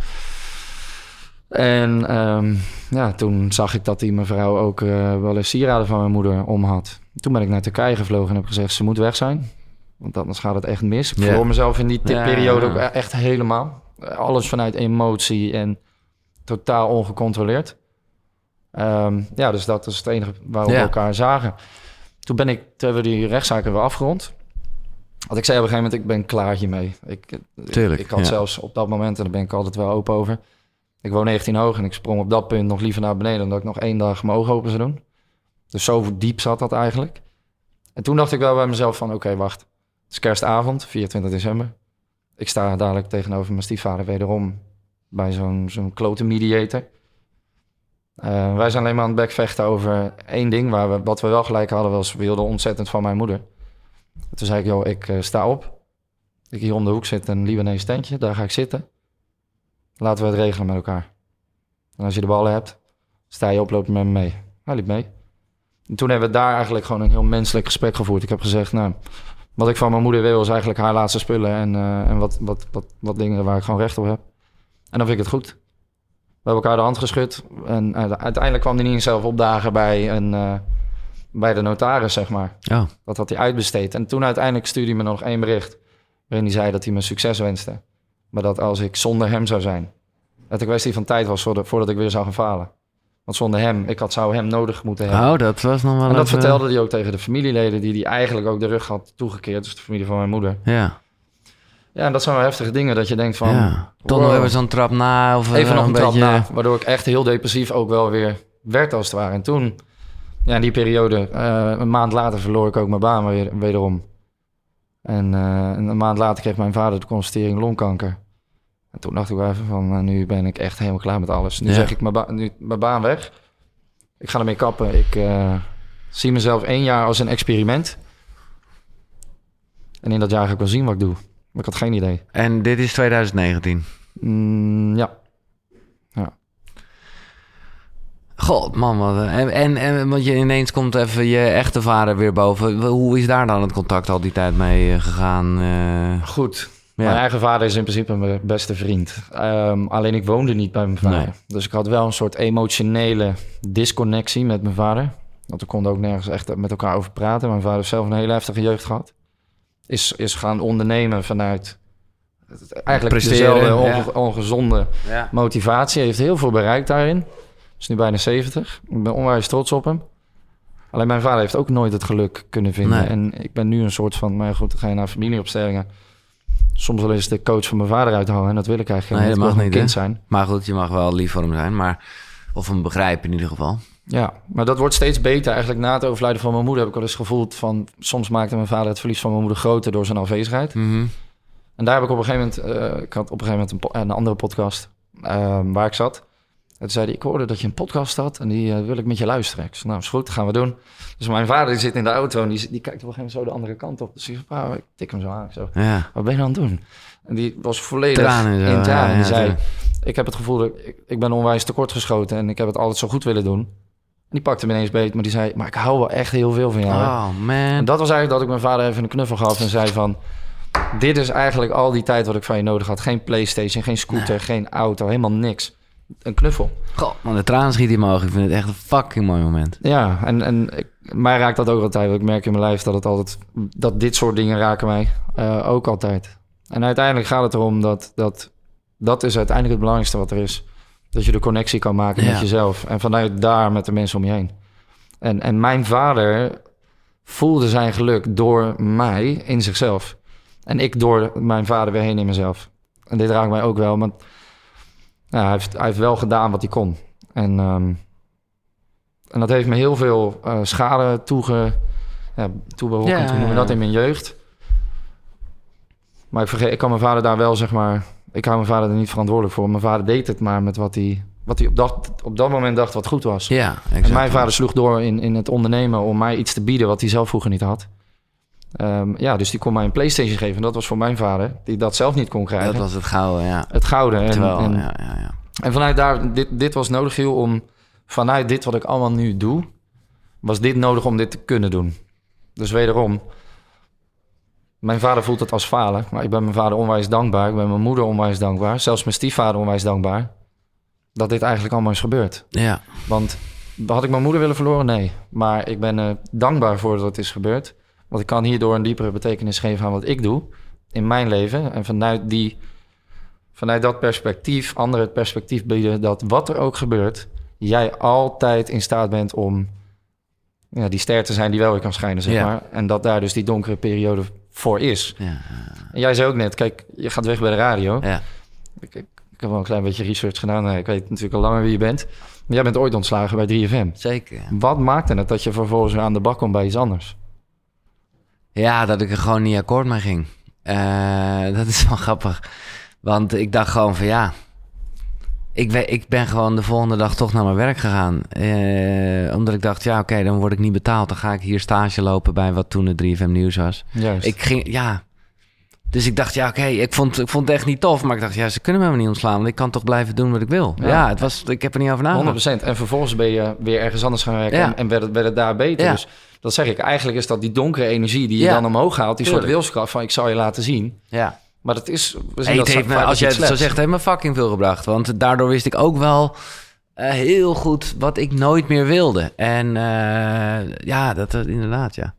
En ehm, ja, toen zag ik dat die mevrouw ook eh, wel eens sieraden van mijn moeder om had. Toen ben ik naar Turkije gevlogen en heb gezegd, ze moet weg zijn. Want anders gaat het echt mis. Ik verloor mezelf in die Ja, periode ja. ook e- echt helemaal. Alles vanuit emotie en totaal ongecontroleerd. Ehm, ja, dus dat is het enige waar we Ja. elkaar zagen. Toen ben ik, toen hebben we die rechtszaken weer afgerond. Want ik zei op een gegeven moment, ik ben klaar hiermee. Ik, Tuurlijk, ik, had ja. zelfs op dat moment, en daar ben ik altijd wel open over. Ik woon 19 hoog en ik sprong op dat punt nog liever naar beneden... omdat ik nog één dag mijn ogen open zou doen. Dus zo diep zat dat eigenlijk. En toen dacht ik wel bij mezelf van, oké, wacht. Het is kerstavond, 24 december. Ik sta dadelijk tegenover mijn stiefvader wederom... bij zo'n zo'n klote mediator. Eh, wij zijn alleen maar aan het bekvechten over één ding... Waar we, wat we wel gelijk hadden, was we wilden ontzettend van mijn moeder. Toen zei ik, joh, ik eh, sta op. Ik hier om de hoek zit een Libanees tentje, daar ga ik zitten. Laten we het regelen met elkaar. En als je de ballen hebt, sta je op, loop met me mee. Hij liep mee. En toen hebben we daar eigenlijk gewoon een heel menselijk gesprek gevoerd. Ik heb gezegd, nou, wat ik van mijn moeder wil is eigenlijk haar laatste spullen en, eh, en wat, wat, wat, wat dingen waar ik gewoon recht op heb. En dan vind ik het goed. We hebben elkaar de hand geschud. En eh, uiteindelijk kwam hij niet zelf opdagen bij, een, eh, bij de notaris, zeg maar. Oh, Dat had hij uitbesteed. En toen uiteindelijk stuurde hij me nog één bericht. Waarin hij zei dat hij me succes wenste. Maar dat als ik zonder hem zou zijn. Dat een kwestie van tijd was voordat, voordat ik weer zou gaan falen. Want zonder hem, ik had, zou hem nodig moeten hebben. oh dat was nog wel en dat even- vertelde hij ook tegen de familieleden die hij eigenlijk ook de rug had toegekeerd. Dus de familie van mijn moeder. Ja, Ja, en dat zijn wel heftige dingen dat je denkt van... ja. Toch wow. nog even zo'n trap na of eh, Even nog een trap beetje... na. Waardoor ik echt heel depressief ook wel weer werd als het ware. En toen, ja, in die periode, eh, een maand later verloor ik ook mijn baan weer, wederom. En eh, een maand later kreeg mijn vader de constatering longkanker. En toen dacht ik wel even van, nou, nu ben ik echt helemaal klaar met alles. Nu Ja. zeg ik mijn, ba- nu, mijn baan weg. Ik ga ermee kappen. Ik eh, zie mezelf één jaar als een experiment. En in dat jaar ga ik wel zien wat ik doe. Maar ik had geen idee. En dit is 2019. Mm, ja. God, man, wat... En, en, en want je ineens komt even je echte vader weer boven. Hoe is daar dan het contact al die tijd mee eh, gegaan? eh? Goed. Ja. Mijn eigen vader is in principe mijn beste vriend. Ehm, alleen ik woonde niet bij mijn vader. Nee. Dus ik had wel een soort emotionele disconnectie met mijn vader. Want we konden ook nergens echt met elkaar over praten. Mijn vader heeft zelf een hele heftige jeugd gehad. Is, is gaan ondernemen vanuit eigenlijk Presteren, dezelfde onge- ongezonde Ja. motivatie. Hij heeft heel veel bereikt daarin. Is nu bijna 70. Ik ben onwijs trots op hem. Alleen mijn vader heeft ook nooit het geluk kunnen vinden. Nee. En ik ben nu een soort van, maar goed, dan ga je naar familieopstellingen. Soms wel eens de coach van mijn vader uithangen. En dat wil ik eigenlijk Nee, dat niet. mag kind zijn. Maar goed, je mag wel lief voor hem zijn. Maar, of hem begrijpen in ieder geval. Ja, maar dat wordt steeds beter. Eigenlijk na het overlijden van mijn moeder heb ik wel eens gevoeld van... Soms maakte mijn vader het verlies van mijn moeder groter door zijn afwezigheid. Mhm. En daar heb ik op een gegeven moment... eh, ik had op een gegeven moment een, andere podcast eh, waar ik zat. En toen zei hij, ik hoorde dat je een podcast had en die eh, wil ik met je luisteren. Ik zei, nou is goed, gaan we doen. Dus mijn vader die zit in de auto en die, die kijkt op een gegeven moment zo de andere kant op. Dus ik, zei, "Pa, ik tik hem zo aan. Ik zo, Ja. wat ben je aan het doen? En die was volledig Tranen in tranen. ja, die ja, zei, zo. ik heb het gevoel dat ik, ik ben onwijs tekortgeschoten en ik heb het altijd zo goed willen doen. En die pakte me ineens beet, maar die zei, maar ik hou wel echt heel veel van jou. hè." Oh, man. En dat was eigenlijk dat ik mijn vader even een knuffel gaf en zei van... Dit is eigenlijk al die tijd wat ik van je nodig had. Geen Playstation, geen scooter, geen auto, helemaal niks. Een knuffel. God, man, de traan schiet in mijn ogen. Ik vind het echt een fucking mooi moment. Ja, en, en mij raakt dat ook altijd. Ik merk in mijn lijf dat het altijd... Dat dit soort dingen raken mij eh, ook altijd. En uiteindelijk gaat het erom dat, dat... Dat is uiteindelijk het belangrijkste wat er is. Dat je de connectie kan maken Ja. met jezelf. En vanuit daar met de mensen om je heen. En, en mijn vader voelde zijn geluk door mij in zichzelf. En ik door mijn vader weer heen in mezelf. En dit raakt mij ook wel, want hij, heeft, hij heeft wel gedaan wat hij kon. En, ehm, en dat heeft me heel veel eh, schade toege, ja, toeberokkend, Ja, ja, dat, in mijn jeugd. Maar ik, vergeet, ik kan mijn vader daar wel, zeg maar... Ik hou mijn vader er niet verantwoordelijk voor. Mijn vader deed het maar met wat hij, wat hij op, dat, op dat moment dacht wat goed was. Ja, exact. En mijn vader sloeg door in, in het ondernemen om mij iets te bieden wat hij zelf vroeger niet had. Ehm, ja, dus die kon mij een PlayStation geven. En dat was voor mijn vader, die dat zelf niet kon krijgen. Dat was het gouden, ja. Het gouden. En, ja, ja, ja. en vanuit daar, dit, dit was nodig, Giel, om vanuit dit wat ik allemaal nu doe, was dit nodig om dit te kunnen doen. Dus wederom, mijn vader voelt het als falen, maar ik ben mijn vader onwijs dankbaar. Ik ben mijn moeder onwijs dankbaar. Zelfs mijn stiefvader onwijs dankbaar. Dat dit eigenlijk allemaal is gebeurd. Ja, Want had ik mijn moeder willen verloren? Nee. Maar ik ben er dankbaar voor dat het is gebeurd. Want ik kan hierdoor een diepere betekenis geven aan wat ik doe in mijn leven. En vanuit, die, vanuit dat perspectief anderen het perspectief bieden dat wat er ook gebeurt, jij altijd in staat bent om ja, die ster te zijn die wel weer kan schijnen, zeg Ja. maar. En dat daar dus die donkere periode voor is. ja, En jij zei ook net, kijk, je gaat weg bij de radio. ja. Ik, ik, ik heb wel een klein beetje research gedaan. Nou, Ik weet natuurlijk al langer wie je bent. Maar jij bent ooit ontslagen bij 3FM. Zeker. Wat maakte het dat je vervolgens weer aan de bak komt bij iets anders? Ja, dat ik er gewoon niet akkoord mee ging. Eh, dat is wel grappig. Want ik dacht gewoon van ja... Ik, ik ben gewoon de volgende dag toch naar mijn werk gegaan. Eh, omdat ik dacht, ja oké, dan word ik niet betaald. Dan ga ik hier stage lopen bij wat toen het 3FM Nieuws was. Juist. Ik ging, ja... Dus ik dacht, ja oké, ik, vond, ik vond het echt niet tof. Maar ik dacht, ja, ze kunnen me maar niet ontslaan. Want ik kan toch blijven doen wat ik wil. Ja. Ja, het was, ik heb er niet over nagedacht. 100%. En vervolgens ben je weer ergens anders gaan werken Ja. en, en werd, het, werd het daar beter. Ja. Dus dat zeg ik. Eigenlijk is dat die donkere energie die je dan omhoog haalt. Die soort wilskracht van ik zal je laten zien. Ja. Maar dat is... We zien Hey, dat het heeft me, als jij het zo zegt, heeft me fucking veel gebracht. Want daardoor wist ik ook wel eh, heel goed wat ik nooit meer wilde. En eh, ja, dat dat inderdaad, ja.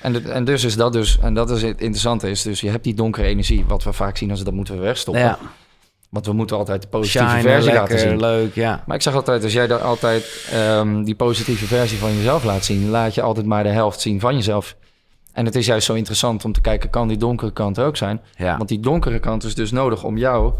En, de- en dus is dat dus... En dat is het interessante is dus... Je hebt die donkere energie. Wat we vaak zien als dat moeten we wegstoppen. ja. Want we moeten altijd de positieve Shine, versie lekker, laten zien. leuk, ja. Maar ik zeg altijd, als jij daar altijd ehm, die positieve versie van jezelf laat zien, laat je altijd maar de helft zien van jezelf. En het is juist zo interessant om te kijken, kan die donkere kant er ook zijn? ja. Want die donkere kant is dus nodig om jou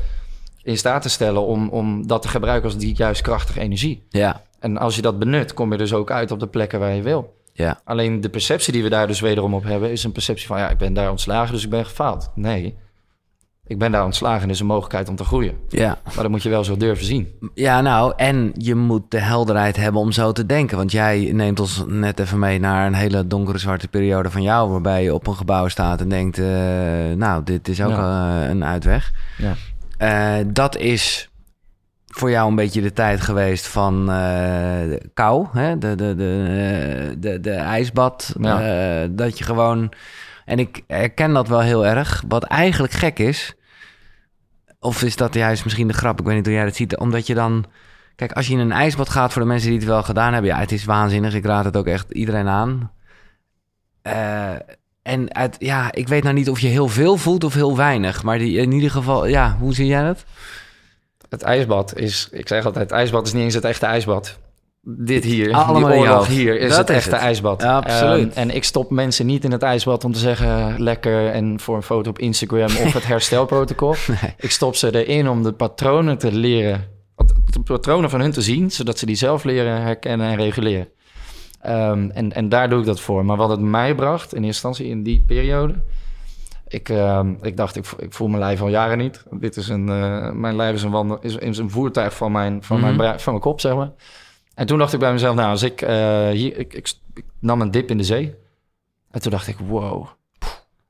in staat te stellen om, om dat te gebruiken als die juist krachtige energie. ja. En als je dat benut, kom je dus ook uit op de plekken waar je wil. Ja. Alleen de perceptie die we daar dus wederom op hebben, is een perceptie van ja, ik ben daar ontslagen, dus ik ben gefaald. Nee, ik ben daar ontslagen en is een mogelijkheid om te groeien. Ja. Maar dat moet je wel zo durven zien. Ja, nou, en je moet de helderheid hebben om zo te denken. Want jij neemt ons net even mee naar een hele donkere zwarte periode van jou, waarbij je op een gebouw staat en denkt, eh, nou, dit is ook Ja. eh, een uitweg. Ja. Eh, dat is voor jou een beetje de tijd geweest van kou, hè? De, de, de, de, de ijsbad. Ja. dat je gewoon. En ik herken dat wel heel erg. Wat eigenlijk gek is. Of is dat juist misschien de grap? Ik weet niet hoe jij dat ziet. Omdat je dan. Kijk, als je in een ijsbad gaat voor de mensen die het wel gedaan hebben. Ja, het is waanzinnig. Ik raad het ook echt iedereen aan. Eh, en uit, ja, ik weet nou niet of je heel veel voelt of heel weinig. Maar die, in ieder geval, ja, hoe zie jij dat? Het ijsbad is, ik zeg altijd, het ijsbad is niet eens het echte ijsbad. Dit hier, Allemaal die oorlog hier, is Dat het is echte het. ijsbad. Ja, absoluut. Ehm, en ik stop mensen niet in het ijsbad om te zeggen lekker en voor een foto op Instagram of het herstelprotocol. Nee. Ik stop ze erin om de patronen te leren, de patronen van hun te zien, zodat ze die zelf leren herkennen en reguleren. Ehm, en, en daar doe ik dat voor. Maar wat het mij bracht in eerste instantie in die periode. Ik, ehm, ik dacht, ik, vo- ik voel mijn lijf al jaren niet. Dit is een, eh, mijn lijf is een, wandel, is, is een voertuig van mijn, van, mijn Mhm. van mijn kop, zeg maar. En toen dacht ik bij mezelf, nou, als ik eh, hier, ik, ik, ik nam een dip in de zee. En toen dacht ik, wow,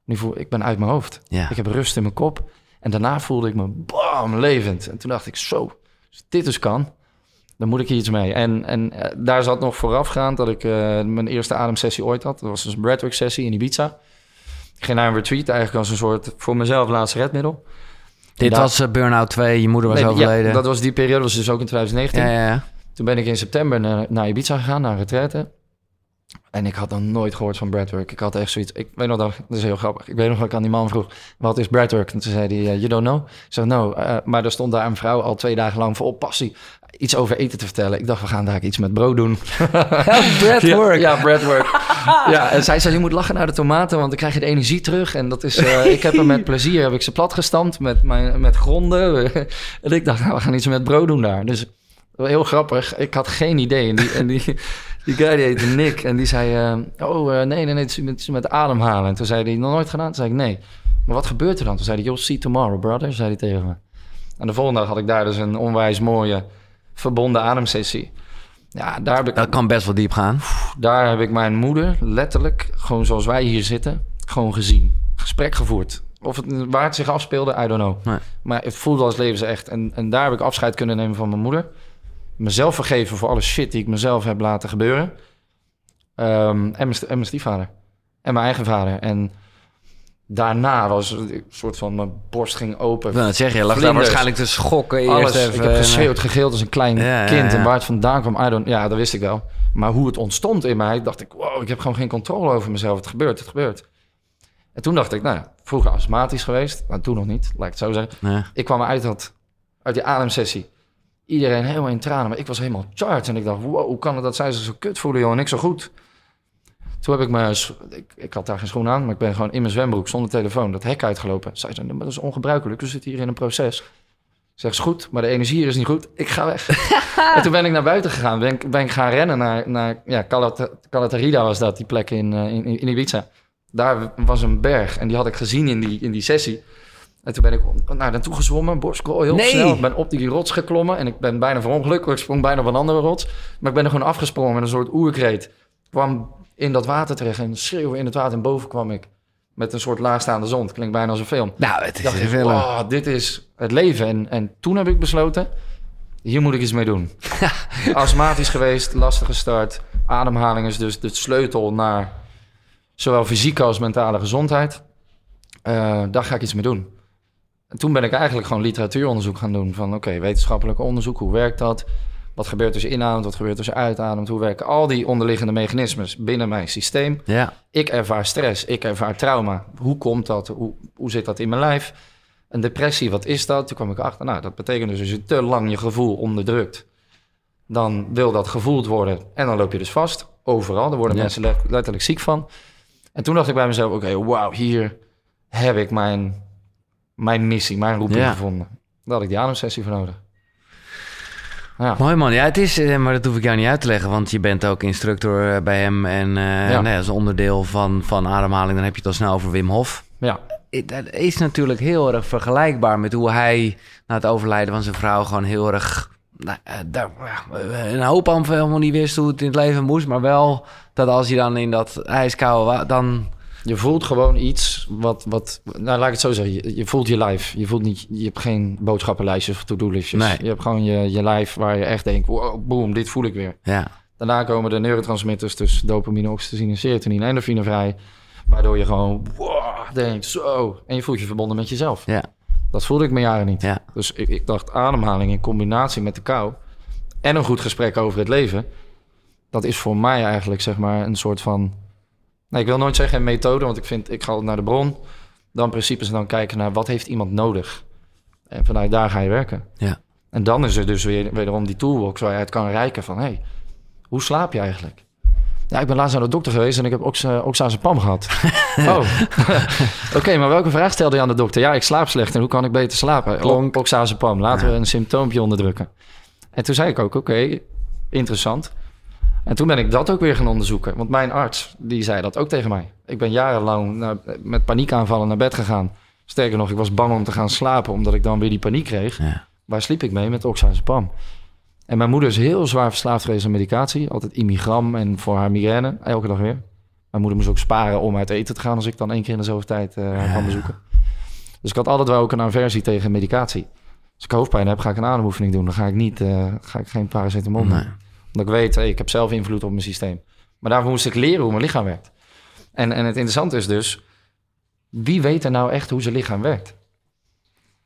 nu voel ik ben uit mijn hoofd. Ja. Ik heb rust in mijn kop. En daarna voelde ik me bam, levend. En toen dacht ik, zo, als dit dus kan, dan moet ik hier iets mee. En, en eh, daar zat nog voorafgaand dat ik eh, mijn eerste ademsessie ooit had. Dat was dus een breathwork sessie in Ibiza. Ik ging naar een retreat, eigenlijk als een soort, voor mezelf, laatste redmiddel. Dit was Burnout 2, je moeder was Nee, overleden. Ja, dat was die periode, was dus ook in 2019. ja, ja, ja. Toen ben ik in september naar, naar Ibiza gegaan, naar retraite. En ik had dan nooit gehoord van breathwork. Ik had echt zoiets... Ik weet nog dat... Dat is heel grappig. Ik weet nog dat ik aan die man vroeg... Wat is breathwork? En toen zei hij... eh, you don't know? Ik zei, no. eh, maar er stond daar een vrouw al twee dagen lang vol passie... iets over eten te vertellen. Ik dacht, we gaan daar iets met brood doen. breathwork. Ja, ja breathwork. ja, en zij zei, je moet lachen naar de tomaten... want dan krijg je de energie terug. En dat is... eh, ik heb hem met plezier... heb ik ze platgestampt met, mijn, met gronden. en ik dacht, nou, we gaan iets met brood doen daar. Dus heel grappig. Ik had geen idee. En die, en die, die guy die heette Nick. En die zei, eh, oh eh, nee, nee, nee, het is met, het is met ademhalen. En toen zei hij, nog nooit gedaan? Toen zei ik, nee. Maar wat gebeurt er dan? Toen zei hij, you'll see tomorrow, brother, zei hij tegen me. En de volgende dag had ik daar dus een onwijs mooie verbonden ademsessie. Ja, daar heb ik, Dat kan best wel diep gaan. daar heb ik mijn moeder letterlijk, gewoon zoals wij hier zitten, gewoon gezien. Gesprek gevoerd. Of het, waar het zich afspeelde, I don't know. Nee. Maar het voelde als levensecht. En, en daar heb ik afscheid kunnen nemen van mijn moeder. Mezelf vergeven voor alle shit die ik mezelf heb laten gebeuren. Ehm, en, mijn, st- en mijn stiefvader. En mijn eigen vader. En daarna was een soort van... Mijn borst ging open. Dat zeg je, lag daar waarschijnlijk te schokken eerst Alles. even. ik heb en, geschreeuwd, gegild als een klein Ja, kind. ja. En waar het vandaan kwam, I don't... Ja, dat wist ik wel. Maar hoe het ontstond in mij, dacht ik... Wow, ik heb gewoon geen controle over mezelf. Het gebeurt, het gebeurt. En toen dacht ik, nou ja, vroeger astmatisch geweest. Maar toen nog niet, laat ik het zo zeggen. eh. Ik kwam uit, dat, uit die ademsessie. Iedereen helemaal in tranen, maar ik was helemaal charged. En ik dacht, wow, hoe kan het dat zij zich zo kut voelen, joh, en ik zo goed. Toen heb ik me, ik, ik had daar geen schoen aan, maar ik ben gewoon in mijn zwembroek zonder telefoon dat hek uitgelopen. Zij zei, maar dat is ongebruikelijk, we zitten hier in een proces. Ik zeg, is goed, maar de energie hier is niet goed, ik ga weg. en toen ben ik naar buiten gegaan, ben ik, ben ik gaan rennen naar, naar ja, Calat- Calatarida was dat, die plek in, eh, in, in Ibiza. Daar was een berg en die had ik gezien in die, in die sessie. En toen ben ik naar naartoe gezwommen, borstkrol heel Nee. snel. Ik ben op die rots geklommen en ik ben bijna verongelukt. Ik sprong bijna op een andere rots. Maar ik ben er gewoon afgesprongen met een soort oerkreet. Ik kwam in dat water terecht en schreeuwen in het water. En boven kwam ik met een soort laagstaande zon. Het klinkt bijna als een film. Nou, het is dacht een ik, film. wow, dit is het leven. En, en toen heb ik besloten, hier moet ik iets mee doen. Astmatisch geweest, lastige start. Ademhaling is dus de sleutel naar zowel fysieke als mentale gezondheid. Eh, daar ga ik iets mee doen. En toen ben ik eigenlijk gewoon literatuuronderzoek gaan doen. Van oké, wetenschappelijk onderzoek, hoe werkt dat? Wat gebeurt je inademt, wat gebeurt je uitademt? Hoe werken al die onderliggende mechanismes binnen mijn systeem? Ja, Ik ervaar stress, ik ervaar trauma. Hoe komt dat? Hoe, hoe zit dat in mijn lijf? Een depressie, wat is dat? Toen kwam ik achter, nou, dat betekent dus als je te lang je gevoel onderdrukt, dan wil dat gevoeld worden en dan loop je dus vast. Overal, daar worden Ja. mensen let- letterlijk ziek van. En toen dacht ik bij mezelf, oké, wauw, hier heb ik mijn, mijn missie, mijn roeping Ja. gevonden. Daar had ik die ademsessie voor nodig. Ja. Mooi man. Ja, het is, eh, maar dat hoef ik jou niet uit te leggen, want je bent ook instructor eh, bij hem. En eh Ja. als onderdeel van, van ademhaling, dan heb je het al snel over Wim Hof. ja. Dat is natuurlijk heel erg vergelijkbaar met hoe hij na het overlijden van zijn vrouw gewoon heel erg. Nou, een hoop aan helemaal niet wist hoe het in het leven moest, maar wel dat als je dan in dat ijskoude dan. Je voelt gewoon iets wat, wat nou laat ik het zo zeggen, je, je voelt je lijf. Je voelt niet, je hebt geen boodschappenlijstjes of to-do-listjes. Nee. Je hebt gewoon je, je lijf waar je echt denkt, wow, boom, dit voel ik weer. Ja, Daarna komen de neurotransmitters, dus dopamine, oxytocine, serotonine, endorfine vrij. Waardoor je gewoon wow, denkt, zo. En je voelt je verbonden met jezelf. ja, Dat voelde ik mijn jaren niet. ja. Dus ik, ik dacht, ademhaling in combinatie met de kou... en een goed gesprek over het leven... dat is voor mij eigenlijk, zeg maar, een soort van... Nee, ik wil nooit zeggen een methode, want ik vind... ik ga naar de bron, dan principes en dan kijken naar... wat heeft iemand nodig? En vanuit daar ga je werken. Ja. En dan is er dus weer, wederom die toolbox waar je uit kan reiken van... hey, hoe slaap je eigenlijk? Ja, ik ben laatst naar de dokter geweest en ik heb oxa, oxazepam gehad. oh, oké, maar welke vraag stelde je aan de dokter? Ja, ik slaap slecht en hoe kan ik beter slapen? Klonk. Oxazepam, laten Ja. we een symptoompje onderdrukken. En toen zei ik ook, oké, interessant. En toen ben ik dat ook weer gaan onderzoeken. Want mijn arts, die zei dat ook tegen mij. Ik ben jarenlang naar- met paniekaanvallen naar bed gegaan. Sterker nog, ik was bang om te gaan slapen... omdat ik dan weer die paniek kreeg. ja. Waar sliep ik mee? Met oxazepam. En mijn moeder is heel zwaar verslaafd geweest aan medicatie. Altijd immigram en voor haar migraine. Elke dag weer. Mijn moeder moest ook sparen om uit eten te gaan... als ik dan één keer in de zoveel tijd eh haar kwam bezoeken. Dus ik had altijd wel ook een aversie tegen medicatie. Als ik hoofdpijn heb, ga ik een ademoefening doen. Dan ga ik, niet, eh, ga ik geen paracetamol. Omdat ik weet, hey, ik heb zelf invloed op mijn systeem. Maar daarvoor moest ik leren hoe mijn lichaam werkt. En, en het interessante is dus... wie weet er nou echt hoe zijn lichaam werkt?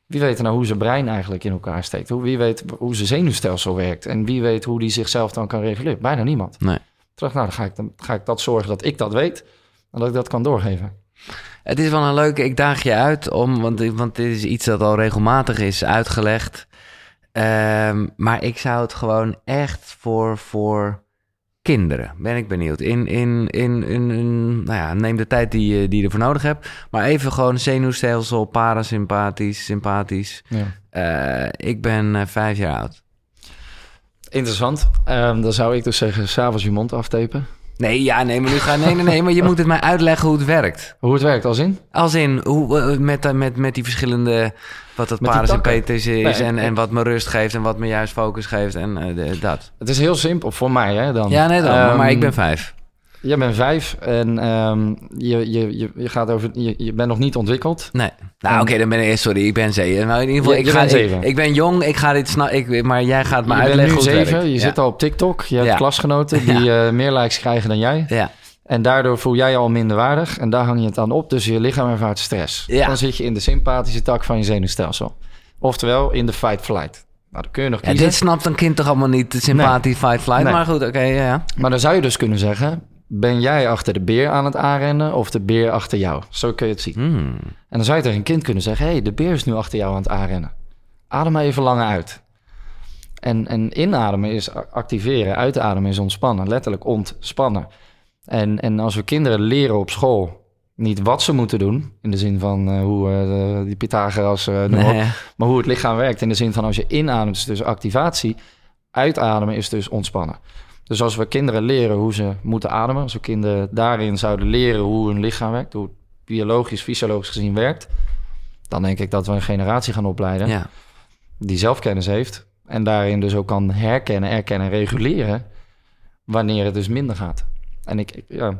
Wie weet er nou hoe zijn brein eigenlijk in elkaar steekt? Hoe- Wie weet hoe zijn zenuwstelsel werkt? En wie weet hoe die zichzelf dan kan reguleren? Bijna niemand. Nee. Ik, nou, dan ga ik, dan ga ik dat zorgen dat ik dat weet... en dat ik dat kan doorgeven. Het is wel een leuke, ik daag je uit om, want, want dit is iets dat al regelmatig is uitgelegd. Ehm, maar ik zou het gewoon echt voor, voor kinderen, ben ik benieuwd. In, in, in, in, in- nou ja, neem de tijd die je, die je ervoor nodig hebt. Maar even gewoon zenuwstelsel, parasympathisch, sympathisch. Ja. Eh, ik ben eh, vijf jaar oud. Interessant. Ehm, dan zou ik dus zeggen, s'avonds je mond aftapen. Nee, ja, nee, maar nu ga nee, nee, nee, maar je moet het mij uitleggen hoe het werkt. Hoe het werkt, als in? Als in, hoe, eh, met, eh, met, met die verschillende, wat dat parasympathisch is Nee, en, en wat me rust geeft en wat me juist focus geeft en eh, de- dat. Het is heel simpel voor mij, hè, dan. Ja, nee, dan, maar- maar Ehm, ik ben vijf. Jij bent vijf en ehm, je, je, je, je, gaat over, je, je bent nog niet ontwikkeld. Nee. Nou, oké, dan ben ik, sorry, ik ben zeven. Nou, in ieder geval, Je- ik, je ga, bent ik, zeven. ik ben jong, ik ga dit snel, ik, maar jij gaat me je bent uitleggen nu hoe het zeven, je ja. zit al op TikTok, je hebt Ja. klasgenoten die eh, meer likes krijgen dan jij. Ja, En daardoor voel jij je al minder waardig en daar hang je het aan op. Dus je lichaam ervaart stress. Ja. Dan zit je in de sympathische tak van je zenuwstelsel. Oftewel in de fight-flight. Nou, dan kun je nog ja, kiezen. dit snapt een kind toch allemaal niet, de sympathisch fight flight. Nee. Maar goed, oké, ja, ja. Maar dan zou je dus kunnen zeggen... ben jij achter de beer aan het aanrennen of de beer achter jou? Zo kun je het zien. Hmm. En dan zou je tegen een kind kunnen zeggen... hé, hey, de beer is nu achter jou aan het aanrennen. Adem maar even langer uit. En, en inademen is activeren, uitademen is ontspannen. Letterlijk ontspannen. En, en als we kinderen leren op school... niet wat ze moeten doen... in de zin van eh, hoe eh, die Pythagoras... op, Nee. maar hoe het lichaam werkt. In de zin van als je inademt is dus activatie. Uitademen is dus ontspannen. Dus als we kinderen leren hoe ze moeten ademen. Als we kinderen daarin zouden leren hoe hun lichaam werkt. Hoe het biologisch, fysiologisch gezien werkt. Dan denk ik dat we een generatie gaan opleiden Ja. die zelfkennis heeft. En daarin dus ook kan herkennen, erkennen, reguleren. Wanneer het dus minder gaat. En ik, ik- ja,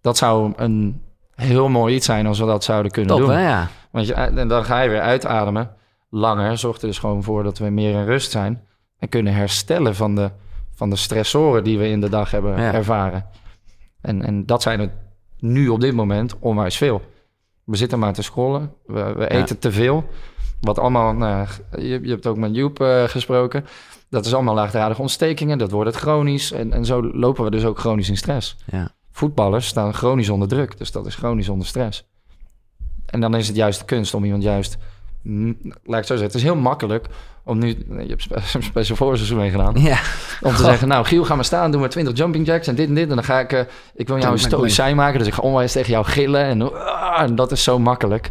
dat zou een heel mooi iets zijn als we dat zouden kunnen Top, doen. hè, ja. Want je, en dan ga je weer uitademen. Langer zorgt er dus gewoon voor dat we meer in rust zijn. En kunnen herstellen van de, van de stressoren die we in de dag hebben Ja. ervaren. En, en dat zijn het nu op dit moment onwijs veel. We zitten maar te scrollen. We, we Ja. eten te veel. Wat allemaal, nou, je, je hebt ook met Joep eh, gesproken. Dat is allemaal laagdradige ontstekingen. Dat wordt het chronisch. En, en zo lopen we dus ook chronisch in stress. ja. Voetballers staan chronisch onder druk. Dus dat is chronisch onder stress. En dan is het juist de kunst om iemand juist... mm, Laat ik het zo zeggen. Het is heel makkelijk om nu... Je hebt spe- een special forces meegedaan. Ja. Om te zeggen, nou Giel, ga maar staan. Doe maar 20 jumping jacks en dit en dit. En dan ga ik... eh, ik wil jou een stoïcijn maken. Dus ik ga onwijs tegen jou gillen. En, ah, en dat is zo makkelijk.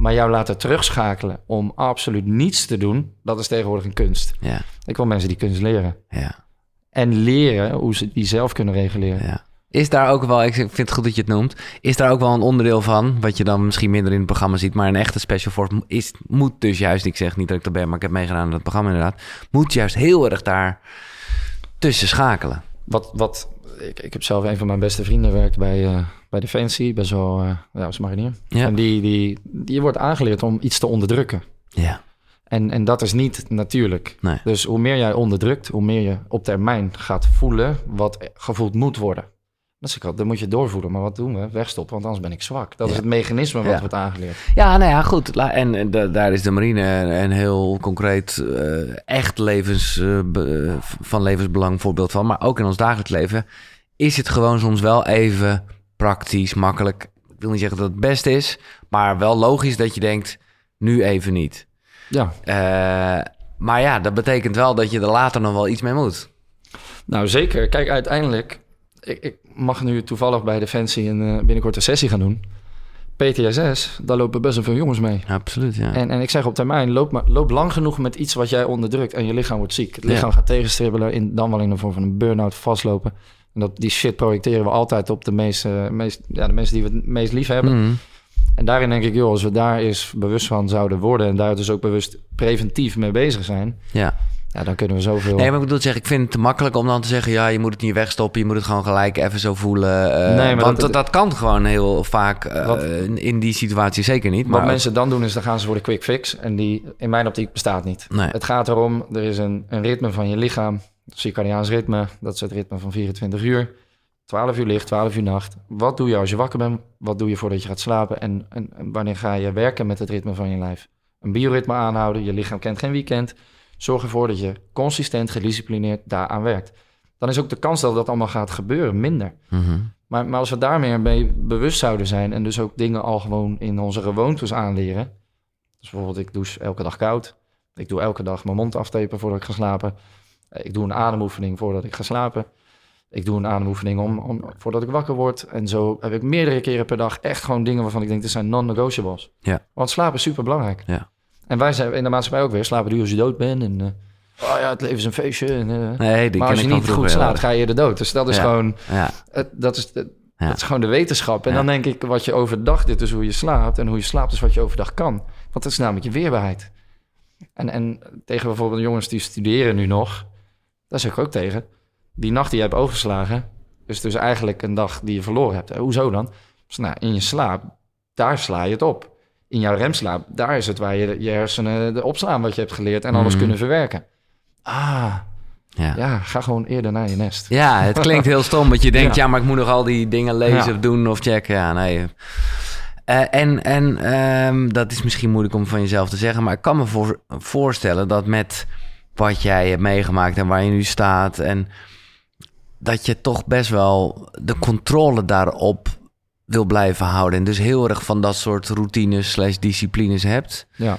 Maar jou laten terugschakelen om absoluut niets te doen, dat is tegenwoordig een kunst. Ja, Ik wil mensen die kunst leren. ja, En leren hoe ze die zelf kunnen reguleren. ja. Is daar ook wel, ik vind het goed dat je het noemt, is daar ook wel een onderdeel van, wat je dan misschien minder in het programma ziet, maar een echte special force is, moet dus juist, ik zeg niet dat ik dat ben, maar ik heb meegedaan aan het programma inderdaad, moet juist heel erg daar tussen schakelen. Wat, wat, ik, ik heb zelf een van mijn beste vrienden werkt bij, eh, bij Defensie, best wel, eh ja, als marinier. Ja. En die, die, die wordt aangeleerd om iets te onderdrukken. Ja, En, en dat is niet natuurlijk. nee. Dus hoe meer jij onderdrukt, hoe meer je op termijn gaat voelen wat gevoeld moet worden. Dat is ik al, dan moet je doorvoelen. Maar wat doen we? Wegstoppen, want anders ben ik zwak. Dat Ja. is het mechanisme wat Ja. wordt aangeleerd. Ja, nou ja, goed. En, en da- daar is de marine een heel concreet, eh, echt levens, eh, van levensbelang voorbeeld van. Maar ook in ons dagelijks leven is het gewoon soms wel even praktisch, makkelijk. Ik wil niet zeggen dat het best is, maar wel logisch dat je denkt, nu even niet. Ja, Eh, maar ja, dat betekent wel dat je er later nog wel iets mee moet. nou zeker. Kijk, uiteindelijk... Ik, ik mag nu toevallig bij Defensie een, eh, binnenkort een sessie gaan doen. PTSS, daar lopen best wel veel jongens mee. Absoluut, ja. En, en ik zeg op termijn, loop, maar, loop lang genoeg met iets wat jij onderdrukt en je lichaam wordt ziek. Het lichaam Ja. gaat tegenstribbelen, in, dan wel in de vorm van een burn-out vastlopen. En dat, die shit projecteren we altijd op de, meest, meest, ja, de mensen die we het meest lief hebben. Mhm. En daarin denk ik, joh, als we daar eens bewust van zouden worden... en daar dus ook bewust preventief mee bezig zijn... ja. ja, dan kunnen we zoveel... Nee, maar ik bedoel zeggen, ik vind het te makkelijk om dan te zeggen... ja, je moet het niet wegstoppen, je moet het gewoon gelijk even zo voelen. eh, Nee, maar want dat- dat, kan gewoon heel vaak eh, Wat- in, die situatie zeker niet. Wat Maar mensen dan doen is, dan gaan ze voor de quick fix. En die in mijn optiek bestaat niet. Nee. Het gaat erom, er is een, een ritme van je lichaam. Circadiaans ritme, dat is het ritme van 24 uur. 12 uur licht, 12 uur nacht. Wat doe je als je wakker bent? Wat doe je voordat je gaat slapen? En, en, en wanneer ga je werken met het ritme van je lijf? Een bioritme aanhouden, je lichaam kent geen weekend. Zorg ervoor dat je consistent, gedisciplineerd daaraan werkt. Dan is ook de kans dat dat allemaal gaat gebeuren minder. Mhm. Maar, maar als we daar meer mee bewust zouden zijn en dus ook dingen al gewoon in onze gewoontes aanleren. Dus bijvoorbeeld, ik douche elke dag koud. Ik doe elke dag mijn mond aftapen voordat ik ga slapen. Eh, Ik doe een ademoefening voordat ik ga slapen. Ik doe een ademoefening om, om, voordat ik wakker word. En zo heb ik meerdere keren per dag echt gewoon dingen waarvan ik denk, dit zijn non-negotiables. Ja. Want slapen is super belangrijk. Ja. En wij zijn in de maatschappij ook weer, slapen duur als je dood bent. En eh, oh ja, het leven is een feestje. En, eh, Nee, die maar als je niet goed slaapt, ga je er dood. Dus dat is Ja. gewoon. Ja, het, dat, is de, dat is gewoon de wetenschap. En dan denk ik, wat je overdag dit is hoe je slaapt. En hoe je slaapt is wat je overdag kan. Want dat is namelijk je weerbaarheid. En, en tegen bijvoorbeeld de jongens die studeren nu nog... daar zeg ik ook tegen. Die nacht die je hebt overgeslagen... is dus eigenlijk een dag die je verloren hebt. Eh, Hoezo dan? Dus, nou, in je slaap, daar sla je het op. In jouw remslaap, daar is het waar je je hersenen de opslaan wat je hebt geleerd... en alles Mhm. kunnen verwerken. Ah, ja. ja, ga gewoon eerder naar je nest. Ja, het klinkt heel stom, want je denkt, ja. Ja. maar ik moet nog al die dingen lezen Ja. of doen of checken. Ja, nee. Eh, en en ehm, dat is misschien moeilijk om van jezelf te zeggen, maar ik kan me voor, voorstellen dat met wat jij hebt meegemaakt en waar je nu staat, en dat je toch best wel de controle daarop wil blijven houden. En dus heel erg van dat soort routines slash disciplines hebt. Ja.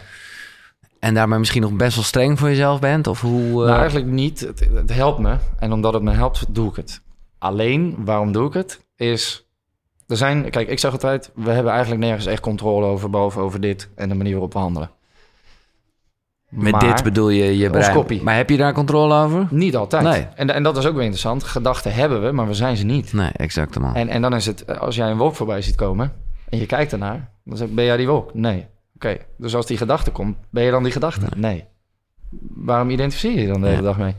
En daarmee misschien nog best wel streng voor jezelf bent? Of hoe... eh, Nou, eigenlijk niet. Het, het helpt me. En omdat het me helpt, doe ik het. Alleen, waarom doe ik het? Is, er zijn, kijk, ik zeg altijd, we hebben eigenlijk nergens echt controle over, behalve over dit en de manier waarop we handelen. Met Maar dit bedoel je je brein. koppie. Maar heb je daar controle over? Niet altijd. Nee. En, en dat is ook weer interessant. Gedachten hebben we, maar we zijn ze niet. Nee, exact man. En, en dan is het, als jij een wolk voorbij ziet komen en je kijkt ernaar, dan zeg ik, ben jij die wolk? Nee. Oké, dus als die gedachte komt, ben je dan die gedachte? Nee. Waarom identificeer je je dan de hele Ja. dag mee?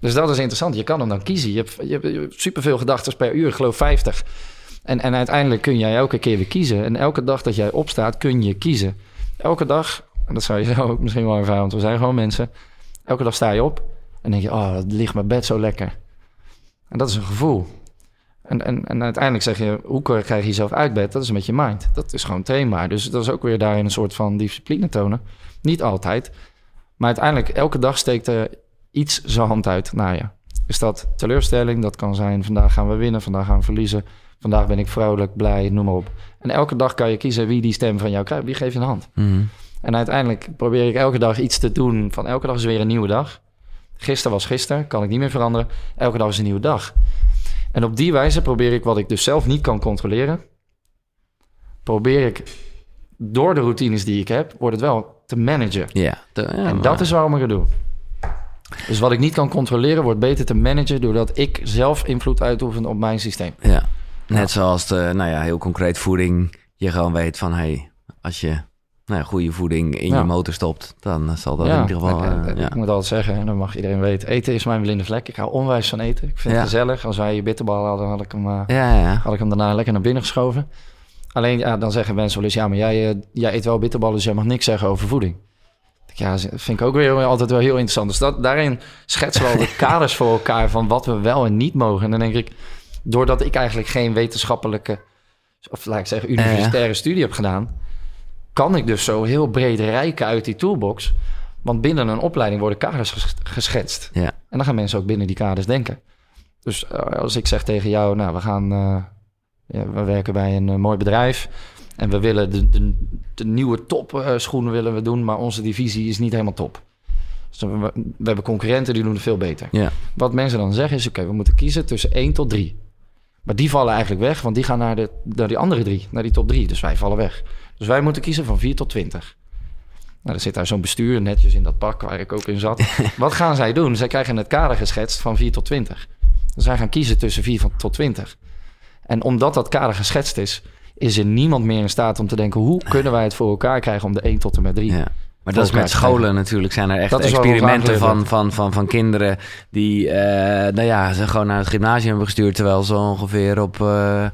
Dus dat is interessant. Je kan hem dan kiezen. Je hebt, je hebt, je hebt superveel gedachten per uur, ik geloof 50. En, en uiteindelijk kun jij elke keer weer kiezen. En elke dag dat jij opstaat, kun je kiezen. Elke dag, en dat zou je zelf ook misschien wel ervaren, want we zijn gewoon mensen. Elke dag sta je op en denk je, oh, dat ligt mijn bed zo lekker. En dat is een gevoel. En, en, en uiteindelijk zeg je, hoe krijg je jezelf uit bed? Dat is met je mind. Dat is gewoon trainbaar. Dus dat is ook weer daarin een soort van discipline tonen. Niet altijd. Maar uiteindelijk, elke dag steekt er iets zijn hand uit naar je. Is dat teleurstelling? Dat kan zijn, vandaag gaan we winnen, vandaag gaan we verliezen. Vandaag ben ik vrolijk, blij, noem maar op. En elke dag kan je kiezen wie die stem van jou krijgt. Wie geef je een hand? Mhm. En uiteindelijk probeer ik elke dag iets te doen. Van elke dag is weer een nieuwe dag. Gisteren was gisteren, kan ik niet meer veranderen. Elke dag is een nieuwe dag. En op die wijze probeer ik wat ik dus zelf niet kan controleren. Probeer ik door de routines die ik heb, wordt het wel te managen. Ja. de- ja, en maar- dat is waarom ik het doe. Dus wat ik niet kan controleren, wordt beter te managen... doordat ik zelf invloed uitoefen op mijn systeem. Ja. Net zoals de, nou ja, heel concreet voeding. Je gewoon weet van, hé, hey, als je nou goede voeding in Ja. je motor stopt, dan zal dat Ja, in ieder geval... ik, eh, ik- ja. ik moet altijd zeggen, en dat mag iedereen weten... eten is mijn blinde vlek. Ik hou onwijs van eten. Ik vind het gezellig. Als wij je bitterbal hadden, had ik hem... eh, had ik hem daarna lekker naar binnen geschoven. Alleen, ja, dan zeggen mensen wel eens... ja, maar jij, eh, jij eet wel bitterballen, dus jij mag niks zeggen over voeding. Ja, dat vind ik ook weer altijd wel heel interessant. Dus dat, daarin schetsen we al de kaders voor elkaar... van wat we wel en niet mogen. En dan denk ik, doordat ik eigenlijk geen wetenschappelijke... of laat ik zeggen, universitaire studie heb gedaan... kan ik dus zo heel breed rijken uit die toolbox. Want binnen een opleiding worden kaders ges- geschetst. ja. En dan gaan mensen ook binnen die kaders denken. Dus eh, als ik zeg tegen jou, nou, we gaan, eh, ja, we werken bij een eh, mooi bedrijf en we willen de, de, de nieuwe top eh, schoenen willen we doen, maar onze divisie is niet helemaal top. Dus we, we hebben concurrenten die doen het veel beter. Ja. Wat mensen dan zeggen is, oké, we moeten kiezen tussen 1 tot 3. Maar die vallen eigenlijk weg, want die gaan naar, de, naar die andere drie, naar die top 3. Dus wij vallen weg. Dus wij moeten kiezen van 4 tot 20. Nou, er zit daar zo'n bestuur netjes in dat pak waar ik ook in zat. Wat gaan zij doen? Zij krijgen het kader geschetst van 4 tot 20. Dus zij gaan kiezen tussen 4 van- tot 20. En omdat dat kader geschetst is, is er niemand meer in staat om te denken... hoe kunnen wij het voor elkaar krijgen om de 1 tot en met 3? Ja. Maar dat is met scholen natuurlijk. Zijn er echt Dat experimenten van, van, van, van kinderen die eh, nou ja, ze gewoon naar het gymnasium hebben gestuurd. Terwijl ze ongeveer op eh, Eh,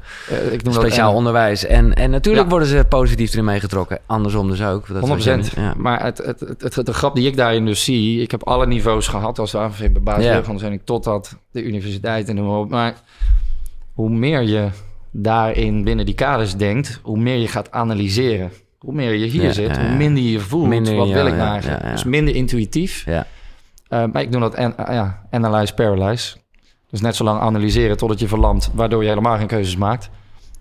ik noem speciaal onderwijs. En, en natuurlijk Ja. worden ze positief erin meegetrokken. Andersom dus ook. Dat is 100%. wat je- Ja. Maar het, het, het, het- de grap die ik daarin dus zie... ik heb alle niveaus gehad als AVV bij basisondersteuning... totdat de universiteit en op. Maar hoe meer je daarin binnen die kaders denkt... hoe meer je gaat analyseren. Hoe meer je hier Ja, zit, hoe minder je voelt... Minder, wat wil ik nou eigenlijk. Dus minder intuïtief. Ja. Eh, maar ik noem dat en, eh, ja, analyze, paralyze. Dus net zo lang analyseren totdat je verlamt... waardoor je helemaal geen keuzes maakt.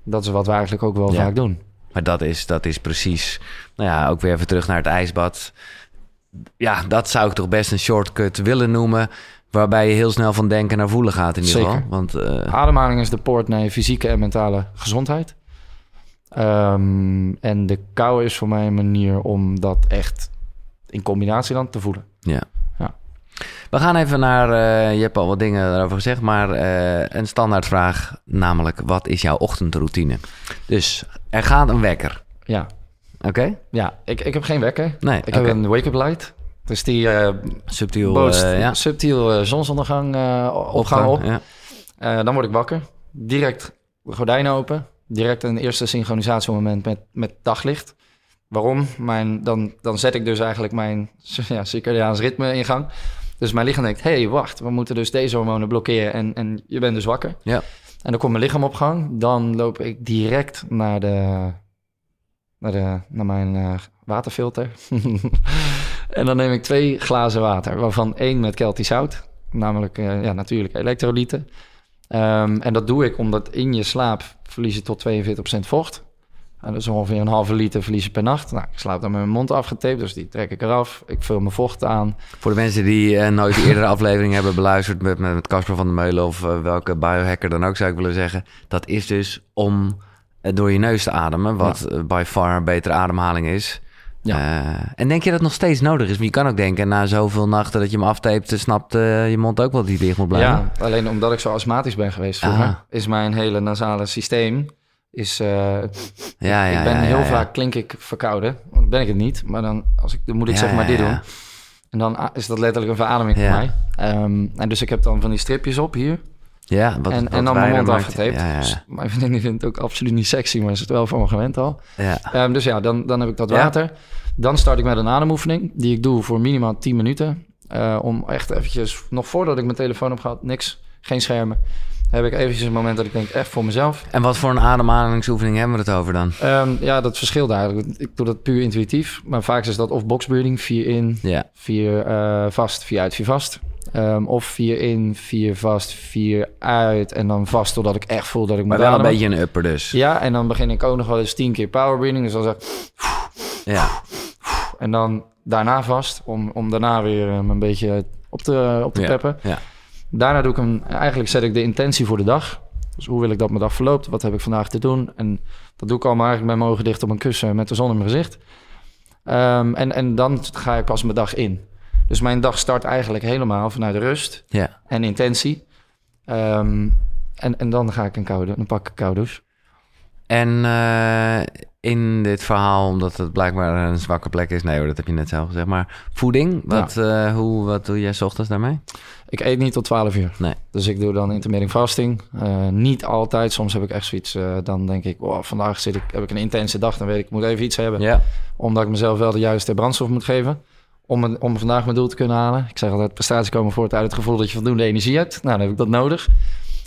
Dat is wat we eigenlijk ook wel vaak doen. Maar dat is, dat is precies, nou ja, ook weer even terug naar het ijsbad. Ja, dat zou ik toch best een shortcut willen noemen. Waarbij je heel snel van denken naar voelen gaat in ieder geval. Want eh, Ademhaling is de poort naar je fysieke en mentale gezondheid. Ehm, en de kou is voor mij een manier om dat echt in combinatie dan te voelen. ja. Ja. We gaan even naar, eh, je hebt al wat dingen daarover gezegd, maar eh, een standaardvraag, namelijk wat is jouw ochtendroutine? Dus er gaat een wekker, Ja, oké? ja ik, ik heb geen wekker. Nee, Ik heb een wake-up light. Dus die eh Subtiel, bootst ja. subtiel zonsondergang opgang op. Ja. Dan word ik wakker. Direct de gordijnen open. Direct een eerste synchronisatiemoment met, met daglicht. Waarom? Mijn, dan, dan zet ik dus eigenlijk mijn ja, circadiaans ritme in gang. Dus mijn lichaam denkt, hé, hey, wacht, we moeten dus deze hormonen blokkeren en, en je bent dus wakker. Ja. En dan komt mijn lichaam op gang. Dan loop ik direct naar, de, naar, de, naar mijn eh, waterfilter. en dan neem ik twee glazen water, waarvan één met Keltisch zout. Namelijk eh, ja, natuurlijke elektrolyten. Ehm, en dat doe ik omdat in je slaap verlies je tot 42% vocht. En dat is ongeveer een halve liter verlies je per nacht. Nou, ik slaap dan met mijn mond afgetaped, dus die trek ik eraf. Ik vul mijn vocht aan. Voor de mensen die eh, nooit de eerdere aflevering hebben beluisterd met met met Casper van der Meulen of eh, welke biohacker dan ook zou ik willen zeggen. Dat is dus om eh, door je neus te ademen, wat by far een betere ademhaling is. Ja. Eh, en denk je dat het nog steeds nodig is? Maar je kan ook denken, na zoveel nachten dat je hem aftapet, snapt eh, je mond ook wel dat die dicht moet blijven. Ja, alleen omdat ik zo astmatisch ben geweest vroeger, Ah. is mijn hele nasale systeem... Is, eh, ja, ja. ik ben ja, heel vaak klink ik verkouden. Dan ben ik het niet. Maar dan, als ik, dan moet ik zeg maar dit doen. En dan is dat letterlijk een verademing voor mij. Ehm, en dus ik heb dan van die stripjes op hier. Ja, wat, en, wat en dan mijn mond afgetaped. Ja, ja, Dus mijn vriendin die vindt het ook absoluut niet sexy, maar is het wel voor me gewend al. ja. Ehm, dus ja, dan, dan heb ik dat water. Dan start ik met een ademoefening, die ik doe voor minimaal 10 minuten. Eh, om echt eventjes, nog voordat ik mijn telefoon heb gehad, niks, geen schermen. Heb ik eventjes een moment dat ik denk, echt voor mezelf. En wat voor een ademhalingsoefening hebben we het over dan? Ehm, ja, dat verschilt eigenlijk. Ik doe dat puur intuïtief. Maar vaak is dat of box breathing, vier in, vier eh, vast, vier uit, vier vast. Ehm, of vier in, vier vast, vier uit. En dan vast totdat ik echt voel dat ik moet maar wel een beetje een upper dus. Ja, en dan begin ik ook nog wel eens tien keer power breathing. Dus dan zeg Ja, En dan daarna vast, om, om daarna weer um, een beetje op te, op te Ja, peppen. ja. Daarna doe ik hem, eigenlijk zet ik de intentie voor de dag. Dus hoe wil ik dat mijn dag verloopt? Wat heb ik vandaag te doen? En dat doe ik allemaal eigenlijk met mijn ogen dicht op een kussen met de zon in mijn gezicht. Ehm, en, en dan ga ik pas mijn dag in. Dus mijn dag start eigenlijk helemaal vanuit rust Ja. en intentie. Ehm, en, en dan ga ik een koude, dan pak ik een koude douche. En eh, in dit verhaal, omdat het blijkbaar een zwakke plek is... Nee hoor, dat heb je net zelf gezegd. Maar voeding, wat, eh, hoe, wat doe jij ochtends daarmee? Ik eet niet tot 12 uur. Nee. Dus ik doe dan intermittent fasting. Eh, niet altijd. Soms heb ik echt zoiets. dan denk ik, wow, vandaag zit ik, heb ik een intense dag. Dan weet ik, ik moet even iets hebben. Ja. Omdat ik mezelf wel de juiste brandstof moet geven. Om, om vandaag mijn doel te kunnen halen. Ik zeg altijd, prestaties komen voort uit het gevoel dat je voldoende energie hebt. Nou, dan heb ik dat nodig.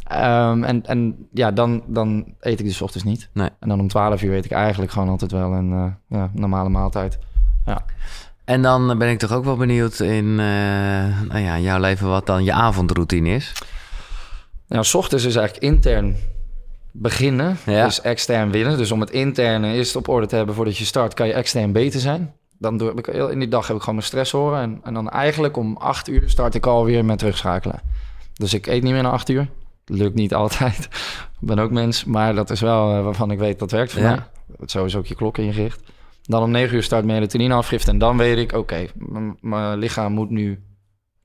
Ehm, en, en ja, dan, dan eet ik dus ochtends niet. Nee. En dan om 12 uur weet ik eigenlijk gewoon altijd wel een eh, ja, normale maaltijd. En dan ben ik toch ook wel benieuwd in eh, nou ja, jouw leven wat dan je avondroutine is. Nou, s ochtends is eigenlijk intern beginnen, Ja. is extern winnen. Dus om het interne eerst op orde te hebben voordat je start, kan je extern beter zijn. Dan doe ik heel- in die dag heb ik gewoon mijn stress horen. En, en dan eigenlijk om acht uur start ik alweer met terugschakelen. Dus ik eet niet meer na acht uur. Lukt niet altijd. ik ben ook mens. Maar dat is wel eh, waarvan ik weet dat werkt voor Ja. mij. Zo is ook je klok ingericht. Dan om negen uur start melatonine afgift. En dan weet ik, oké, mijn lichaam moet nu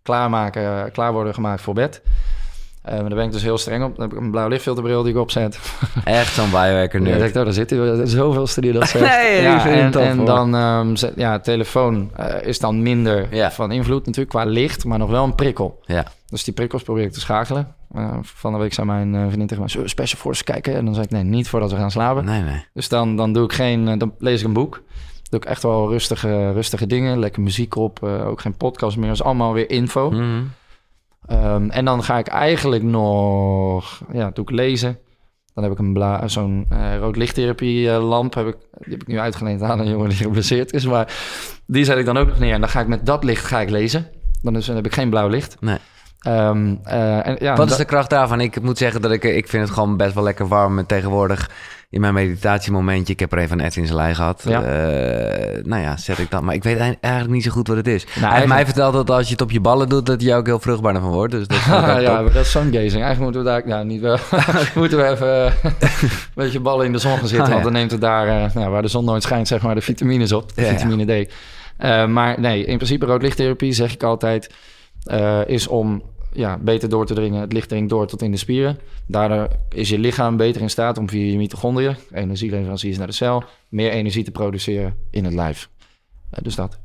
klaarmaken, klaar worden gemaakt voor bed. Eh, maar daar ben ik dus heel streng op. Dan heb ik een blauw lichtfilterbril die ik opzet. Echt zo'n biohacker Ja, nu. oh, daar zit hij. Zoveel studie dat zegt. Nee, ja, en, en hoor. dan, zet- ja, telefoon eh, is dan minder Ja. van invloed natuurlijk qua licht, maar nog wel een prikkel. Ja. Dus die prikkels probeer ik te schakelen. Eh, van de week zei mijn vriendin tegen mij, Special Forces kijken? En dan zei ik, nee, niet voordat we gaan slapen. Nee, nee. Dus dan, dan doe ik geen, dan lees ik een boek. Doe ik echt wel rustige, rustige dingen. Lekker muziek op, ook geen podcast meer. Dat is allemaal weer info. Mhm. Ehm, en dan ga ik eigenlijk nog, ja, doe ik lezen. Dan heb ik een zo'n eh, rood lichttherapie eh, lamp. Heb ik, die heb ik nu uitgeleend aan een jongen die geblesseerd is. Maar die zet ik dan ook nog neer. En dan ga ik met dat licht ga ik lezen. Dan, dan heb ik geen blauw licht. Nee. Ehm, eh, en, ja, Wat is de kracht daarvan? Ik moet zeggen dat ik, ik vind het gewoon best wel lekker warm. En tegenwoordig in mijn meditatiemomentje, ik heb er even een Ed in zijn lei gehad. Ja. Eh, nou ja, zet ik dat. Maar ik weet eigenlijk niet zo goed wat het is. Hij heeft eigenlijk- mij verteld dat als je het op je ballen doet, dat je ook heel vruchtbaar ervan wordt. Dus dat ja, maar dat is sungazing. Eigenlijk moeten we daar, nou niet wel, moeten we even eh, een beetje ballen in de zon gaan zitten. Oh, ja. Want dan neemt het daar, eh, nou, waar de zon nooit schijnt, zeg maar, de vitamines op. De Ja, ja. vitamine D. Eh, maar nee, in principe roodlichttherapie, zeg ik altijd, eh, is om ja, beter door te dringen. Het licht dringt door tot in de spieren. Daardoor is je lichaam beter in staat om via je mitochondriën, energieleveranciers naar de cel, meer energie te produceren in het lijf. Eh, dus dat.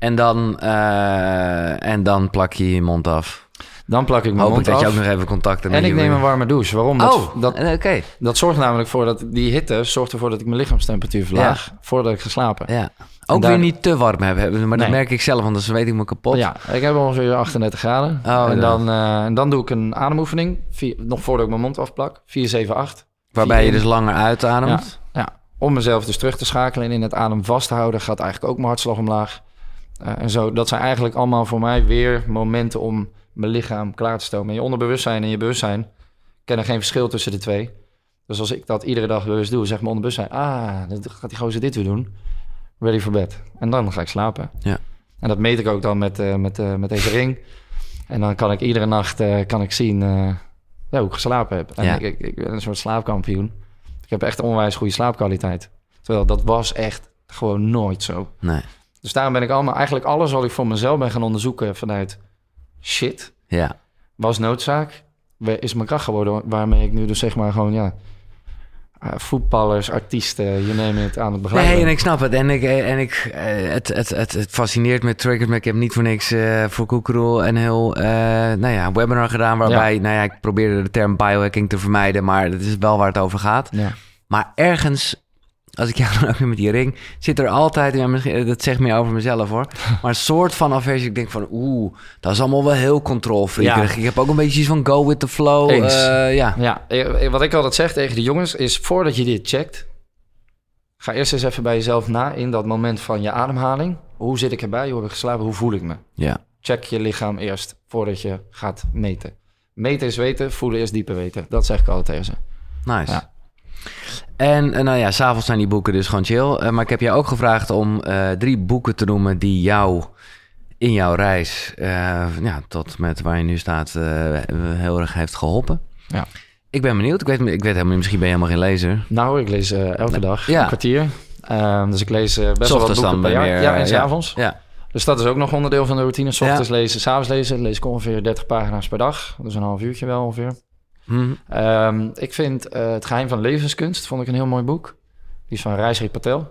En dan, eh, en dan plak je je mond af. Dan plak ik mijn Hoop ik mond dat je af. ook nog even contact hebt En met ik je neem een warme douche. Waarom? Dat, Oh, dat, oké. Dat zorgt namelijk voor dat die hitte zorgt ervoor dat ik mijn lichaamstemperatuur verlaag voordat ik ga slapen. Ja. Ook daar- weer niet te warm hebben, maar dat merk ik zelf, want dan weet ik me kapot. Ja, ik heb ongeveer 38 graden. Oh, en, ja. dan, eh, en dan doe ik een ademoefening, vier- nog voordat ik mijn mond afplak. 4, 7, 8. Waarbij je dus langer uitademt. Ja, om mezelf dus terug te schakelen en in het adem vast te houden, gaat eigenlijk ook mijn hartslag omlaag. Eh, en zo, dat zijn eigenlijk allemaal voor mij weer momenten om mijn lichaam klaar te stomen. Je onderbewustzijn en je bewustzijn kennen geen verschil tussen de twee. Dus als ik dat iedere dag bewust doe, zegt mijn onderbewustzijn... ah, dan gaat die gozer dit weer doen. Ready for bed. En dan ga ik slapen. Ja. En dat meet ik ook dan met, eh, met, eh, met deze ring. En dan kan ik iedere nacht eh, kan ik zien ja, hoe ik geslapen heb. En Ja. ik, ik, ik ben een soort slaapkampioen. Ik heb echt onwijs goede slaapkwaliteit. Terwijl dat was echt gewoon nooit zo. Nee. Dus daarom ben ik allemaal, eigenlijk alles wat ik voor mezelf ben gaan onderzoeken vanuit shit, Ja. was noodzaak, is mijn kracht geworden. Waarmee ik nu dus zeg maar gewoon, ja, eh, voetballers, artiesten, je neemt het aan het begeleiden. Nee, en ik snap het. En, ik, en ik, eh, het, het, het, het fascineert me, triggers me. Ik heb niet voor niks eh, voor Koekeroel een heel eh, nou ja, webinar gedaan... waarbij nou ja, ik probeerde de term biohacking te vermijden... maar dat is wel waar het over gaat. Ja. Maar ergens, als ik jou dan ook weer met die ring... zit er altijd, ja, misschien, dat zegt meer over mezelf hoor... maar een soort van aversie. Ik denk van, oeh, dat is allemaal wel heel controlfreakerig. Ja. Ik heb ook een beetje iets van go with the flow. Eh, ja. Ja, eh, wat ik altijd zeg tegen de jongens is: voordat je dit checkt, ga eerst eens even bij jezelf na in dat moment van je ademhaling. Hoe zit ik erbij? Hoe heb ik geslapen? Hoe voel ik me? ja. Check je lichaam eerst voordat je gaat meten. Meten is weten, voelen is dieper weten. Dat zeg ik altijd tegen ze. Nice. Ja. En eh, nou ja, s'avonds zijn die boeken dus gewoon chill. Eh, maar ik heb jou ook gevraagd om eh, drie boeken te noemen die jou in jouw reis, ja, tot met waar je nu staat, heel erg heeft geholpen. Ja. Ik ben benieuwd. Ik weet, ik weet helemaal, misschien ben je helemaal geen lezer. Nou, ik lees elke dag Ja. een kwartier. Ehm, dus ik lees best wel wat boeken per jaar. weer, ja, en eh, s ja. avonds. Ja. Dus dat is ook nog onderdeel van de routine. S ochtends Ja. lezen, s avonds lezen. Lees ik ongeveer 30 pagina's per dag. Dat is een half uurtje wel ongeveer. Hm. Ehm, ik vind eh, Het Geheim van Levenskunst vond ik een heel mooi boek. Die is van Reisrik Patel. Oh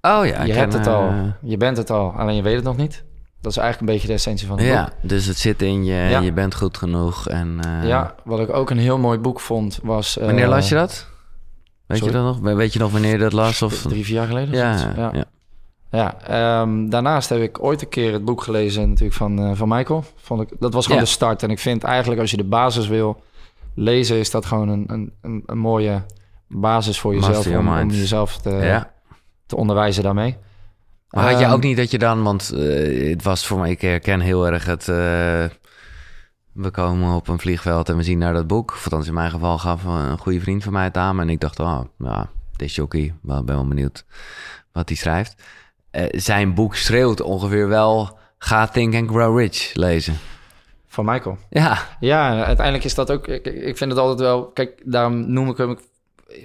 ja. je ik hebt ken, het al, eh, je bent het al, alleen je weet het nog niet. Dat is eigenlijk een beetje de essentie van het boek. ja, dus het zit in je. Ja. Je bent goed genoeg. En, eh, Ja, wat ik ook een heel mooi boek vond was... eh, Wanneer las je dat? Weet sorry? je dat nog? Weet je nog wanneer je dat las? Of... Drie, vier jaar geleden? Ja, ja. ja. Ja, ehm, daarnaast heb ik ooit een keer het boek gelezen natuurlijk van, eh, van Michael. Vond ik, dat was gewoon Ja. de start. En ik vind eigenlijk als je de basis wil lezen, is dat gewoon een, een, een, mooie basis voor jezelf om, jezelf te, ja. te onderwijzen daarmee. Maar had je Ehm, ook niet dat je dan, want eh, het was voor mij, ik herken heel erg het. eh, we komen op een vliegveld en we zien naar dat boek. Of althans, in mijn geval gaf een goede vriend van mij het aan. En ik dacht, oh, ja, dit jockey, wel ben wel benieuwd wat hij schrijft. Eh, zijn boek schreeuwt ongeveer wel, ga Think and Grow Rich lezen. Van Michael. Ja, Ja, uiteindelijk is dat ook... Ik, ik vind het altijd wel... Kijk, daarom noem ik hem...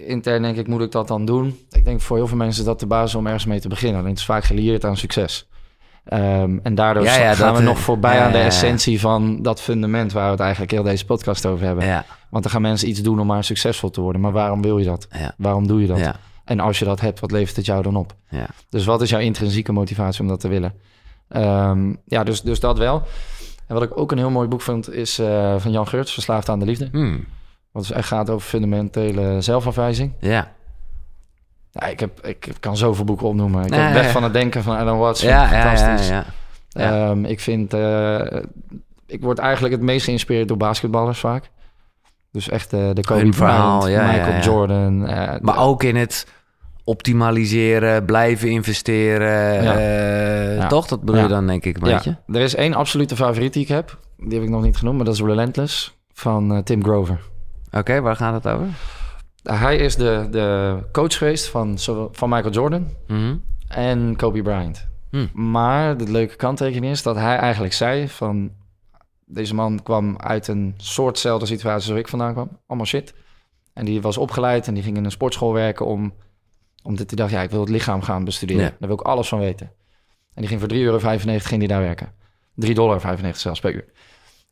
Intern denk ik, moet ik dat dan doen? Ik denk voor heel veel mensen is dat de basis om ergens mee te beginnen. Alleen het is vaak gelieerd aan succes. Ehm, en daardoor Ja, ja, gaan dat, we eh, nog voorbij ja, aan de essentie van dat fundament... waar we het eigenlijk heel deze podcast over hebben. Want dan gaan mensen iets doen om maar succesvol te worden. Maar waarom wil je dat? Waarom doe je dat? En als je dat hebt, wat levert het jou dan op? ja. Dus wat is jouw intrinsieke motivatie om dat te willen? Ehm, ja, dus, dus dat wel. En wat ik ook een heel mooi boek vond, is eh, van Jan Geurts, Verslaafd aan de Liefde. Hmm, Wat dus echt gaat over fundamentele zelfafwijzing. ja. Ja, ik, heb, ik kan zoveel boeken opnoemen. Ik Ja, heb weg ja. van het denken van Alan Watts. Ja, ik ja, ja, fantastisch. ja. Ja. Ehm, ik vind... eh, ik word eigenlijk het meest geïnspireerd door basketballers vaak. Dus echt eh, de Kobe Bryant, Michael. Jordan. Maar de- ook in het optimaliseren, blijven investeren. Ja. eh, Ja. Toch? Dat bedoel je Ja. dan denk ik een beetje? er is één absolute favoriet die ik heb. Die heb ik nog niet genoemd, maar dat is Relentless van eh, Tim Grover. Oké, waar gaat het over? Hij is de, de coach geweest van, van Michael Jordan Mhm. en Kobe Bryant. Hm. Maar de leuke kanttekening is dat hij eigenlijk zei van... Deze man kwam uit een soortzelfde situatie zoals ik vandaan kwam. Allemaal shit. En die was opgeleid en die ging in een sportschool werken om... Omdat hij dacht, ja, ik wil het lichaam gaan bestuderen. Daar wil ik alles van weten. En die ging voor 3,95 euro ging die daar werken. 3,95 dollar zelfs per uur.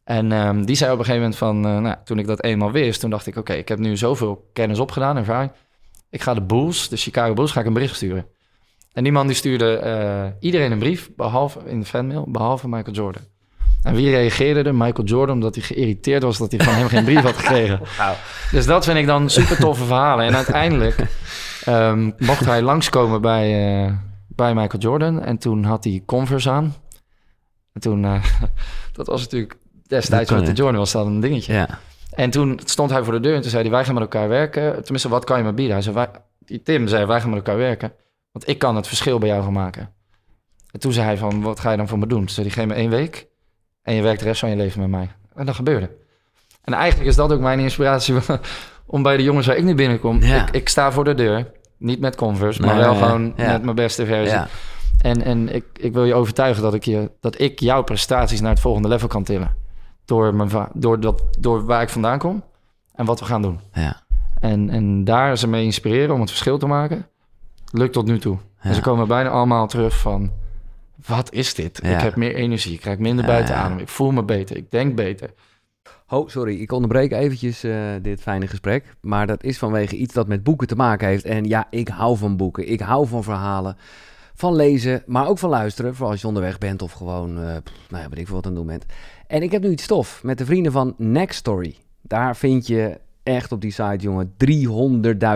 En ehm, die zei op een gegeven moment van... eh, nou, toen ik dat eenmaal wist, toen dacht ik... Oké, ik heb nu zoveel kennis opgedaan, ervaring. Ik ga de Bulls, de Chicago Bulls, ga ik een bericht sturen. En die man die stuurde eh, iedereen een brief, behalve in de fanmail, behalve Michael Jordan. En wie reageerde er? Michael Jordan, omdat hij geïrriteerd was dat hij van hem geen brief had gekregen. Dus dat vind ik dan super toffe verhalen. En uiteindelijk ehm, mocht hij langskomen bij, eh, bij Michael Jordan. En toen had hij Converse aan. En toen, eh, dat was natuurlijk destijds met de? Jordan was dat een dingetje. Ja. En toen stond hij voor de deur en toen zei hij, wij gaan met elkaar werken. Tenminste, wat kan je me bieden? Hij zei, wij, Tim zei, wij gaan met elkaar werken. Want ik kan het verschil bij jou gaan maken. En toen zei hij van, wat ga je dan voor me doen? Toen zei hij, geef me één week en je werkt de rest van je leven met mij. En dat gebeurde. En eigenlijk is dat ook mijn inspiratie om bij de jongens waar ik nu binnenkom. Ja. Ik, ik sta voor de deur, niet met Converse, maar Nee, wel gewoon met mijn beste versie. ja. En, en ik, ik wil je overtuigen dat ik, je, dat ik jouw prestaties naar het volgende level kan tillen. Door, mijn door, dat, door waar ik vandaan kom en wat we gaan doen. ja. En, en daar ze mee inspireren om het verschil te maken, lukt tot nu toe. En ze komen bijna allemaal terug van, wat is dit? Ja. Ik heb meer energie, ik krijg minder Ja, buiten ja. adem, ik voel me beter, ik denk beter. Oh, sorry, ik onderbreek eventjes eh, dit fijne gesprek. Maar dat is vanwege iets dat met boeken te maken heeft. En ja, ik hou van boeken. Ik hou van verhalen. Van lezen, maar ook van luisteren. Vooral als je onderweg bent of gewoon, eh nou ja, weet ik veel wat aan het doen bent. En ik heb nu iets stof met de vrienden van Next Story. Daar vind je echt op die site, jongen,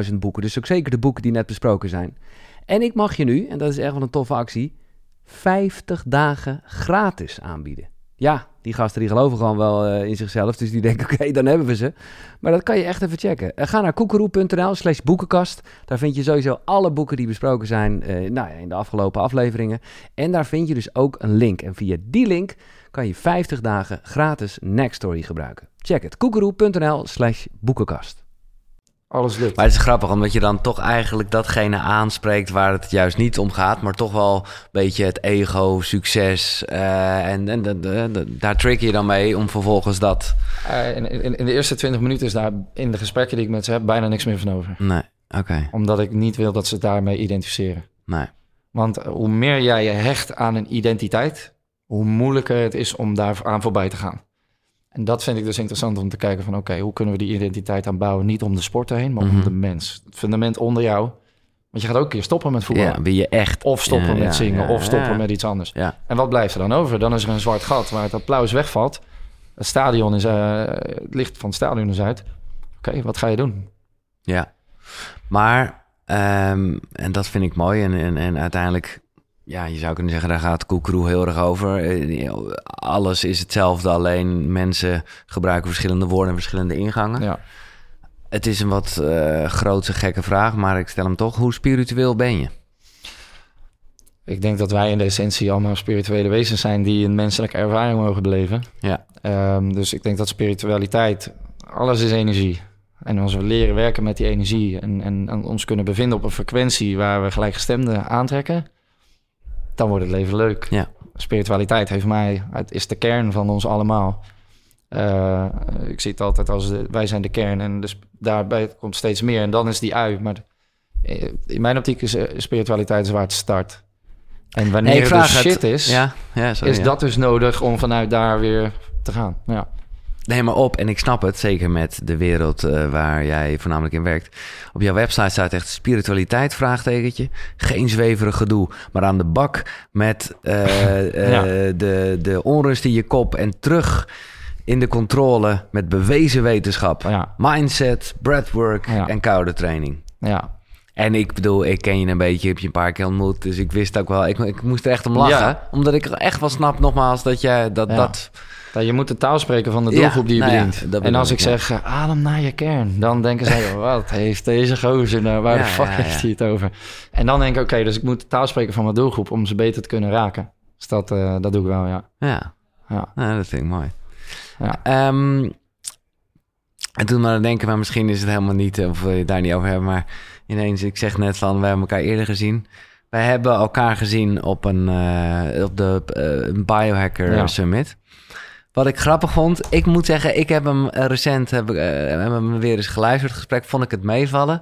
300.000 boeken. Dus ook zeker de boeken die net besproken zijn. En ik mag je nu, en dat is echt wel een toffe actie, 50 dagen gratis aanbieden. Ja, die gasten die geloven gewoon wel eh, in zichzelf. Dus die denken, oké, dan hebben we ze. Maar dat kan je echt even checken. Eh, ga naar koekeroe.nl slash boekenkast. Daar vind je sowieso alle boeken die besproken zijn eh, nou in de afgelopen afleveringen. En daar vind je dus ook een link. En via die link kan je 50 dagen gratis Next Story gebruiken. Check het, koekeroe.nl slash boekenkast. Alles lukt. Maar het is grappig, omdat je dan toch eigenlijk datgene aanspreekt waar het juist niet om gaat, maar toch wel een beetje het ego, succes. eh, en en de, de- de- daar trick je dan mee om vervolgens dat. Eh, in, in, in de eerste 20 minuten is daar in de gesprekken die ik met ze heb bijna niks meer van over. Nee, oké. Omdat ik niet wil dat ze het daarmee identificeren. Nee. Want hoe meer jij je hecht aan een identiteit, hoe moeilijker het is om daar aan voorbij te gaan. En dat vind ik dus interessant om te kijken van oké, hoe kunnen we die identiteit aanbouwen? Niet om de sport heen, maar Mhm. om de mens. Het fundament onder jou. Want je gaat ook een keer stoppen met voetballen. Ja, wil je echt. Of stoppen Ja, met zingen, ja, of stoppen met iets anders. En wat blijft er dan over? Dan is er een zwart gat waar het applaus wegvalt. Het stadion is, eh, het licht van het stadion is uit. Oké, wat ga je doen? Ja, maar, ehm, en dat vind ik mooi. En, en, en uiteindelijk, ja, je zou kunnen zeggen, daar gaat Koekeroe heel erg over. Eh, Alles is hetzelfde, alleen mensen gebruiken verschillende woorden en verschillende ingangen. Ja. Het is een wat eh grootse, gekke vraag, maar ik stel hem toch. Hoe spiritueel ben je? Ik denk dat wij in de essentie allemaal spirituele wezens zijn die een menselijke ervaring mogen beleven. Ja. Ehm, dus ik denk dat spiritualiteit, alles is energie. En als we leren werken met die energie en, en, en ons kunnen bevinden op een frequentie waar we gelijkgestemden aantrekken, dan wordt het leven leuk. Ja. Spiritualiteit heeft mij, het is de kern van ons allemaal. Eh, ik zie het altijd als de- wij zijn de kern en dus daarbij komt steeds meer en dan is die ui. Maar eh, in mijn optiek is eh, spiritualiteit is waar het start. En wanneer Nee, ik het dus het- shit is, Ja, ja sorry, is dat dus nodig om vanuit daar weer te gaan. Ja. Nee, maar op. En ik snap het, zeker met de wereld eh, waar jij voornamelijk in werkt. Op jouw website staat echt spiritualiteit, vraagtekentje. Geen zweverig gedoe, maar aan de bak met eh, eh, Ja. de, de onrust in je kop en terug in de controle met bewezen wetenschap. Ja. Mindset, breathwork Ja. en koude training. Ja. En ik bedoel, ik ken je een beetje, heb je een paar keer ontmoet. Dus ik wist ook wel, ik, ik moest er echt om lachen. Omdat ik echt wel snap, nogmaals, dat jij dat... Ja. Dat Ja, je moet de taal spreken van de doelgroep die je nou bedient. en als ik zeg, eh, adem naar je kern, dan denken zij, wat heeft deze gozer nou, waar de fuck heeft hij het over? En dan denk ik, oké, dus ik moet de taal spreken van mijn doelgroep om ze beter te kunnen raken. Dus dat, eh, dat doe ik wel, ja. ja. Ja. Nou, dat vind ik mooi. Ja. En toen maar aan denken, maar misschien is het helemaal niet, eh, of wil je het daar niet over hebben, maar ineens, ik zeg net van, we hebben elkaar eerder gezien. Wij hebben elkaar gezien op een op de Biohacker Ja. Summit. Wat ik grappig vond, ik moet zeggen, ik heb hem eh, recent heb, ik, eh, heb hem weer eens geluisterd, het gesprek, vond ik het meevallen.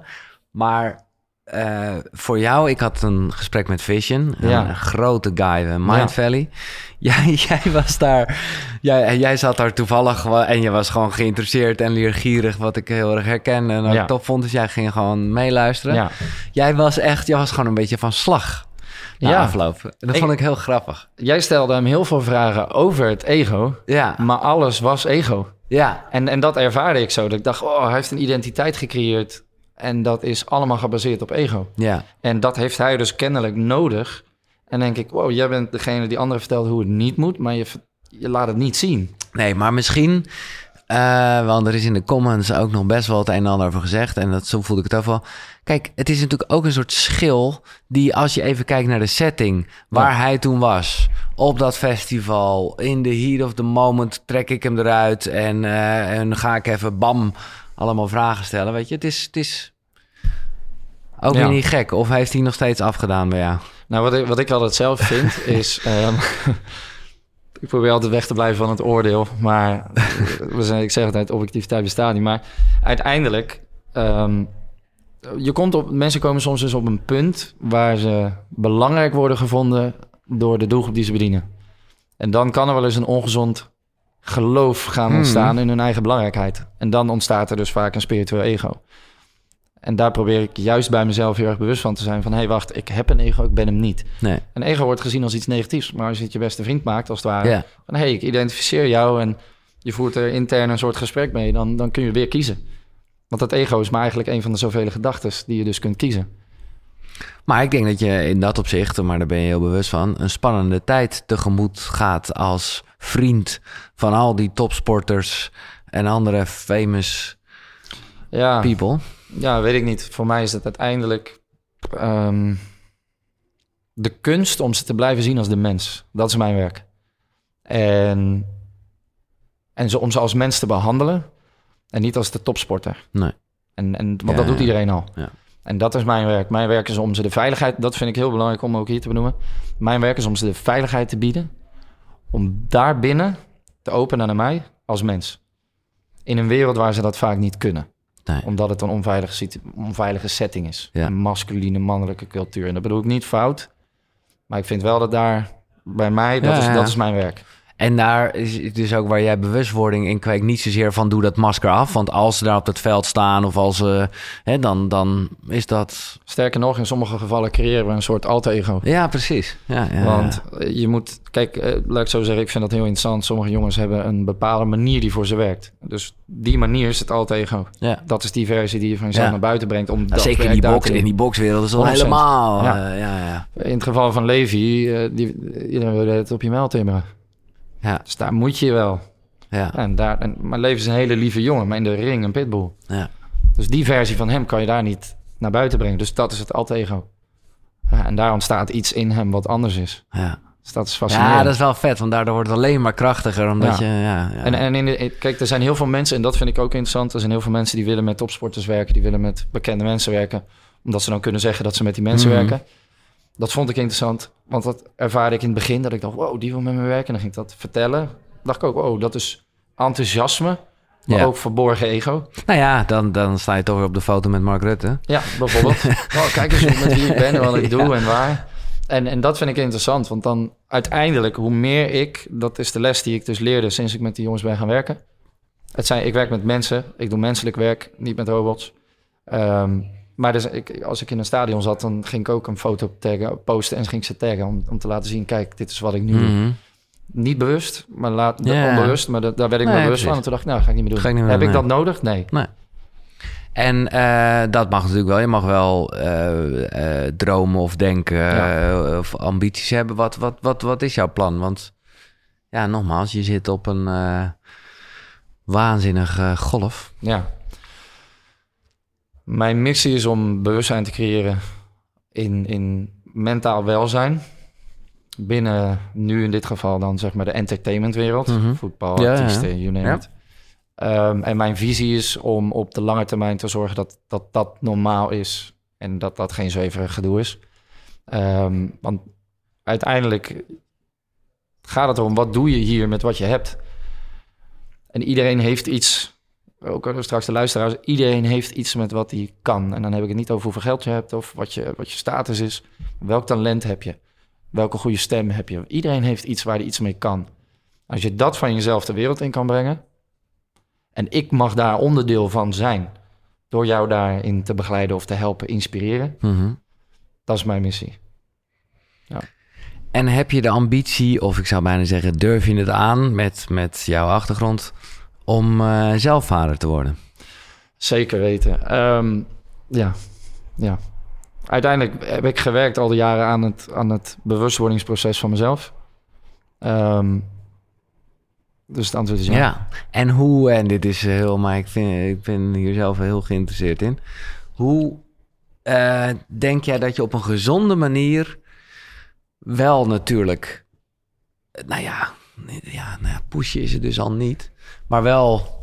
Maar eh, voor jou, ik had een gesprek met Vision, een, grote guy, Mind Ja. Valley. Jij, jij was daar, jij, jij zat daar toevallig en je was gewoon geïnteresseerd en leergierig, wat ik heel erg herken en ook Ja. top vond. Dus jij ging gewoon meeluisteren. Jij was echt, jij was gewoon een beetje van slag na Ja. afloop. En dat Ik- vond ik heel grappig. Jij stelde hem heel veel vragen over het ego, Ja, maar alles was ego. ja, En, en dat ervaarde ik zo. Dat ik dacht, oh, hij heeft een identiteit gecreëerd. En dat is allemaal gebaseerd op ego. ja. En dat heeft hij dus kennelijk nodig. En denk ik, wow, jij bent degene die anderen vertelt hoe het niet moet, maar je, je laat het niet zien. Nee, maar misschien, eh, want er is in de comments ook nog best wel het een en ander over gezegd. En dat, zo voelde ik het ook wel. Kijk, het is natuurlijk ook een soort schil die als je even kijkt naar de setting waar Ja. hij toen was. Op dat festival, in the heat of the moment, trek ik hem eruit en, eh, en ga ik even bam allemaal vragen stellen. Weet je, het is, het is ook Ja. weer niet gek. Of heeft hij nog steeds afgedaan bij jou? Nou, wat ik, wat ik altijd zelf vind, is... ehm, ik probeer altijd weg te blijven van het oordeel. Maar we zijn, ik zeg het uit objectiviteit bestaat niet. Maar uiteindelijk... ehm, je komt op, mensen komen soms dus op een punt waar ze belangrijk worden gevonden door de doelgroep die ze bedienen. En dan kan er wel eens een ongezond geloof gaan Hmm. ontstaan in hun eigen belangrijkheid. En dan ontstaat er dus vaak een spiritueel ego. En daar probeer ik juist bij mezelf heel erg bewust van te zijn van... hé, hey, wacht, ik heb een ego, ik ben hem niet. Nee. Een ego wordt gezien als iets negatiefs. Maar als je het je beste vriend maakt, als het ware... Ja. van hé, hey, ik identificeer jou en je voert er intern een soort gesprek mee... dan, dan kun je weer kiezen. Want dat ego is maar eigenlijk een van de zoveel gedachten die je dus kunt kiezen. Maar ik denk dat je in dat opzicht, maar daar ben je heel bewust van, een spannende tijd tegemoet gaat als vriend van al die topsporters en andere famous Ja, people. Ja, weet ik niet. Voor mij is het uiteindelijk ehm, de kunst om ze te blijven zien als de mens. Dat is mijn werk. En, en ze, om ze als mens te behandelen en niet als de topsporter. Nee. En, en, want Ja, dat doet iedereen al. Ja. En dat is mijn werk. Mijn werk is om ze de veiligheid... Dat vind ik heel belangrijk om ook hier te benoemen. Mijn werk is om ze de veiligheid te bieden. Om daarbinnen te openen naar mij als mens. In een wereld waar ze dat vaak niet kunnen. Nee. Omdat het een onveilige, onveilige setting is. Ja. Een masculine, mannelijke cultuur. En dat bedoel ik niet fout. Maar ik vind wel dat daar bij mij... Dat, Ja, is, dat is mijn werk. En daar is het dus ook waar jij bewustwording in kweekt. Niet zozeer van doe dat masker af. Want als ze daar op het veld staan of als ze... Hè, dan, dan is dat... Sterker nog, in sommige gevallen creëren we een soort alter ego. Ja, precies. Ja, ja, Want eh, je moet, kijk, eh, laat ik zo zeggen, ik vind dat heel interessant. Sommige jongens hebben een bepaalde manier die voor ze werkt. Dus die manier is het alter ego. ja. Dat is die versie die je van jezelf naar buiten brengt. Om Ja, dat zeker in die, box, in die boxwereld is 100%. helemaal... Ja. eh, ja, ja. In het geval van Levi, eh, die, iedereen wil het op je mel timmeren. Ja, Dus daar moet je wel. ja, En daar, en, maar Levi is een hele lieve jongen, maar in de ring een pitbull. ja. Dus die versie van hem kan je daar niet naar buiten brengen. Dus dat is het alter ego. Ja, en daar ontstaat iets in hem wat anders is. ja. Dus dat is fascinerend. Ja, dat is wel vet, want daardoor wordt het alleen maar krachtiger. Omdat Ja. je, ja, ja. En, en in de, kijk, er zijn heel veel mensen, en dat vind ik ook interessant. Er zijn heel veel mensen die willen met topsporters werken, die willen met bekende mensen werken, omdat ze dan kunnen zeggen dat ze met die mensen Mhm. werken. Dat vond ik interessant, want dat ervaarde ik in het begin, dat ik dacht, wow, die wil met me werken. En dan ging ik dat vertellen. dacht ik ook, oh, dat is enthousiasme, maar Ja. ook verborgen ego. Nou ja, dan, dan sta je toch weer op de foto met Mark Rutte. Ja, bijvoorbeeld. oh, kijk eens met wie ik ben en wat ik doe en waar. En, en dat vind ik interessant, want dan uiteindelijk, hoe meer ik, dat is de les die ik dus leerde sinds ik met die jongens ben gaan werken. Het zijn, ik werk met mensen, ik doe menselijk werk, niet met robots. Ehm, maar dus ik, als ik in een stadion zat, dan ging ik ook een foto taggen, posten en ging ik ze taggen om, om te laten zien, kijk, dit is wat ik nu doe. Mhm. Niet bewust, maar laat, Ja. onbewust, maar da- daar werd ik Nee, wel bewust van. En toen dacht ik, nou, ga ik niet meer doen. Ga ik niet meer Heb doen, ik nee. dat nodig? Nee. En eh, dat mag natuurlijk wel. Je mag wel eh, eh, dromen of denken Ja. of ambities hebben. Wat, wat, wat, wat is jouw plan? Want ja, nogmaals, je zit op een waanzinnige golf. Ja. Mijn missie is om bewustzijn te creëren in, in mentaal welzijn. Binnen nu in dit geval dan zeg maar de entertainmentwereld. Mhm. Voetbal, Ja, artiesten, you name it. Ehm, en mijn visie is om op de lange termijn te zorgen dat dat, dat normaal is. En dat dat geen zweverig gedoe is. Ehm, want uiteindelijk gaat het erom, wat doe je hier met wat je hebt? En iedereen heeft iets, ook straks de luisteraars, iedereen heeft iets met wat hij kan. En dan heb ik het niet over hoeveel geld je hebt of wat je, wat je status is. Welk talent heb je? Welke goede stem heb je? Iedereen heeft iets waar hij iets mee kan. Als je dat van jezelf de wereld in kan brengen, en ik mag daar onderdeel van zijn, door jou daarin te begeleiden of te helpen, inspireren, Mhm. dat is mijn missie. En heb je de ambitie, of ik zou bijna zeggen, durf je het aan met, met jouw achtergrond, om eh, zelf vader te worden? Zeker weten. Ehm, ja, ja. Uiteindelijk heb ik gewerkt al die jaren aan het, aan het bewustwordingsproces van mezelf. Ehm, dus het antwoord is ja. Ja. En hoe, en dit is heel, maar ik, vind, ik ben hier zelf heel geïnteresseerd in. Hoe eh, denk jij dat je op een gezonde manier wel natuurlijk, eh, nou ja, ja, nou ja, pushen is het dus al niet, maar wel,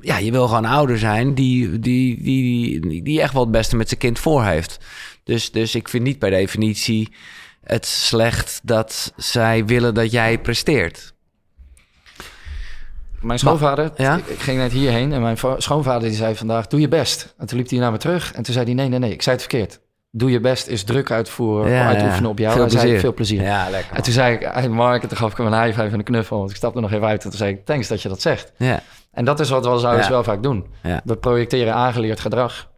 ja, je wil gewoon ouder zijn die, die, die, die, die echt wel het beste met zijn kind voor heeft. Dus, dus ik vind niet per definitie het slecht dat zij willen dat jij presteert. Mijn schoonvader, Ja? ik, ging net hierheen en mijn va- schoonvader die zei vandaag, doe je best. En toen liep hij naar me terug en toen zei hij, nee, nee, nee, ik zei het verkeerd. Doe je best is druk uitvoeren, Ja, uitoefenen ja. op jou. Veel zei, plezier. veel plezier. Ja, lekker. En toen zei ik, hey Mark, en toen gaf ik hem een high five en een knuffel. Want ik stapte nog even uit en toen zei ik, thanks dat je dat zegt. Ja, En dat is wat we als ouders Ja. wel vaak doen. ja. We projecteren aangeleerd gedrag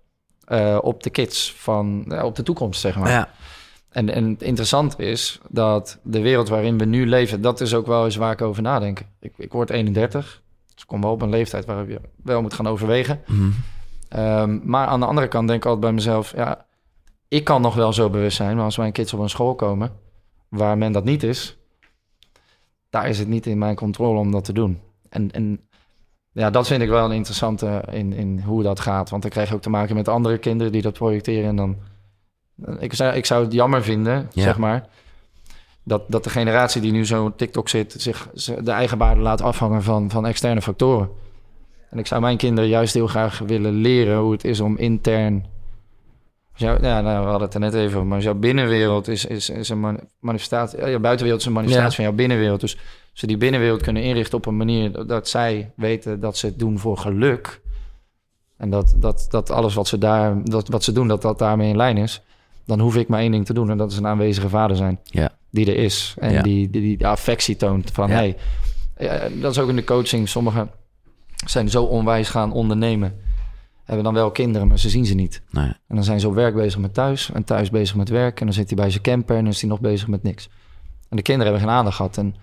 eh, op de kids van op de toekomst, zeg maar. ja. En, en het interessante is dat de wereld waarin we nu leven, dat is ook wel eens waar ik over nadenk. Ik, ik word 31, dus ik kom wel op een leeftijd waar je wel moet gaan overwegen. Mhm. Ehm, maar aan de andere kant denk ik altijd bij mezelf, ja, ik kan nog wel zo bewust zijn, maar als mijn kids op een school komen waar men dat niet is, daar is het niet in mijn controle om dat te doen. En, en ja, dat vind ik wel een interessante in, in hoe dat gaat, want dan krijg je ook te maken met andere kinderen die dat projecteren en dan, ik zou, ik zou het jammer vinden, Ja. zeg maar, dat, dat de generatie die nu zo op TikTok zit, zich de eigen waarde laat afhangen van, van externe factoren. En ik zou mijn kinderen juist heel graag willen leren hoe het is om intern. Jou, ja, nou, we hadden het er net even over, maar jouw binnenwereld is, is, is een man- manifestatie. Ja, jouw buitenwereld is een manifestatie Ja. van jouw binnenwereld. Dus ze die binnenwereld kunnen inrichten op een manier dat- zij weten dat ze het doen voor geluk. En dat, dat, dat alles wat ze, daar, dat, wat ze doen, dat dat daarmee in lijn is. Dan hoef ik maar één ding te doen en dat is een aanwezige vader zijn Ja. die er is. En Ja. die, die, die affectie toont van... Hey, eh, dat is ook in de coaching. Sommigen zijn zo onwijs gaan ondernemen. Hebben dan wel kinderen, maar ze zien ze niet. Nee. En dan zijn ze op werk bezig met thuis. En thuis bezig met werk. En dan zit hij bij zijn camper en dan is hij nog bezig met niks. En de kinderen hebben geen aandacht gehad. En,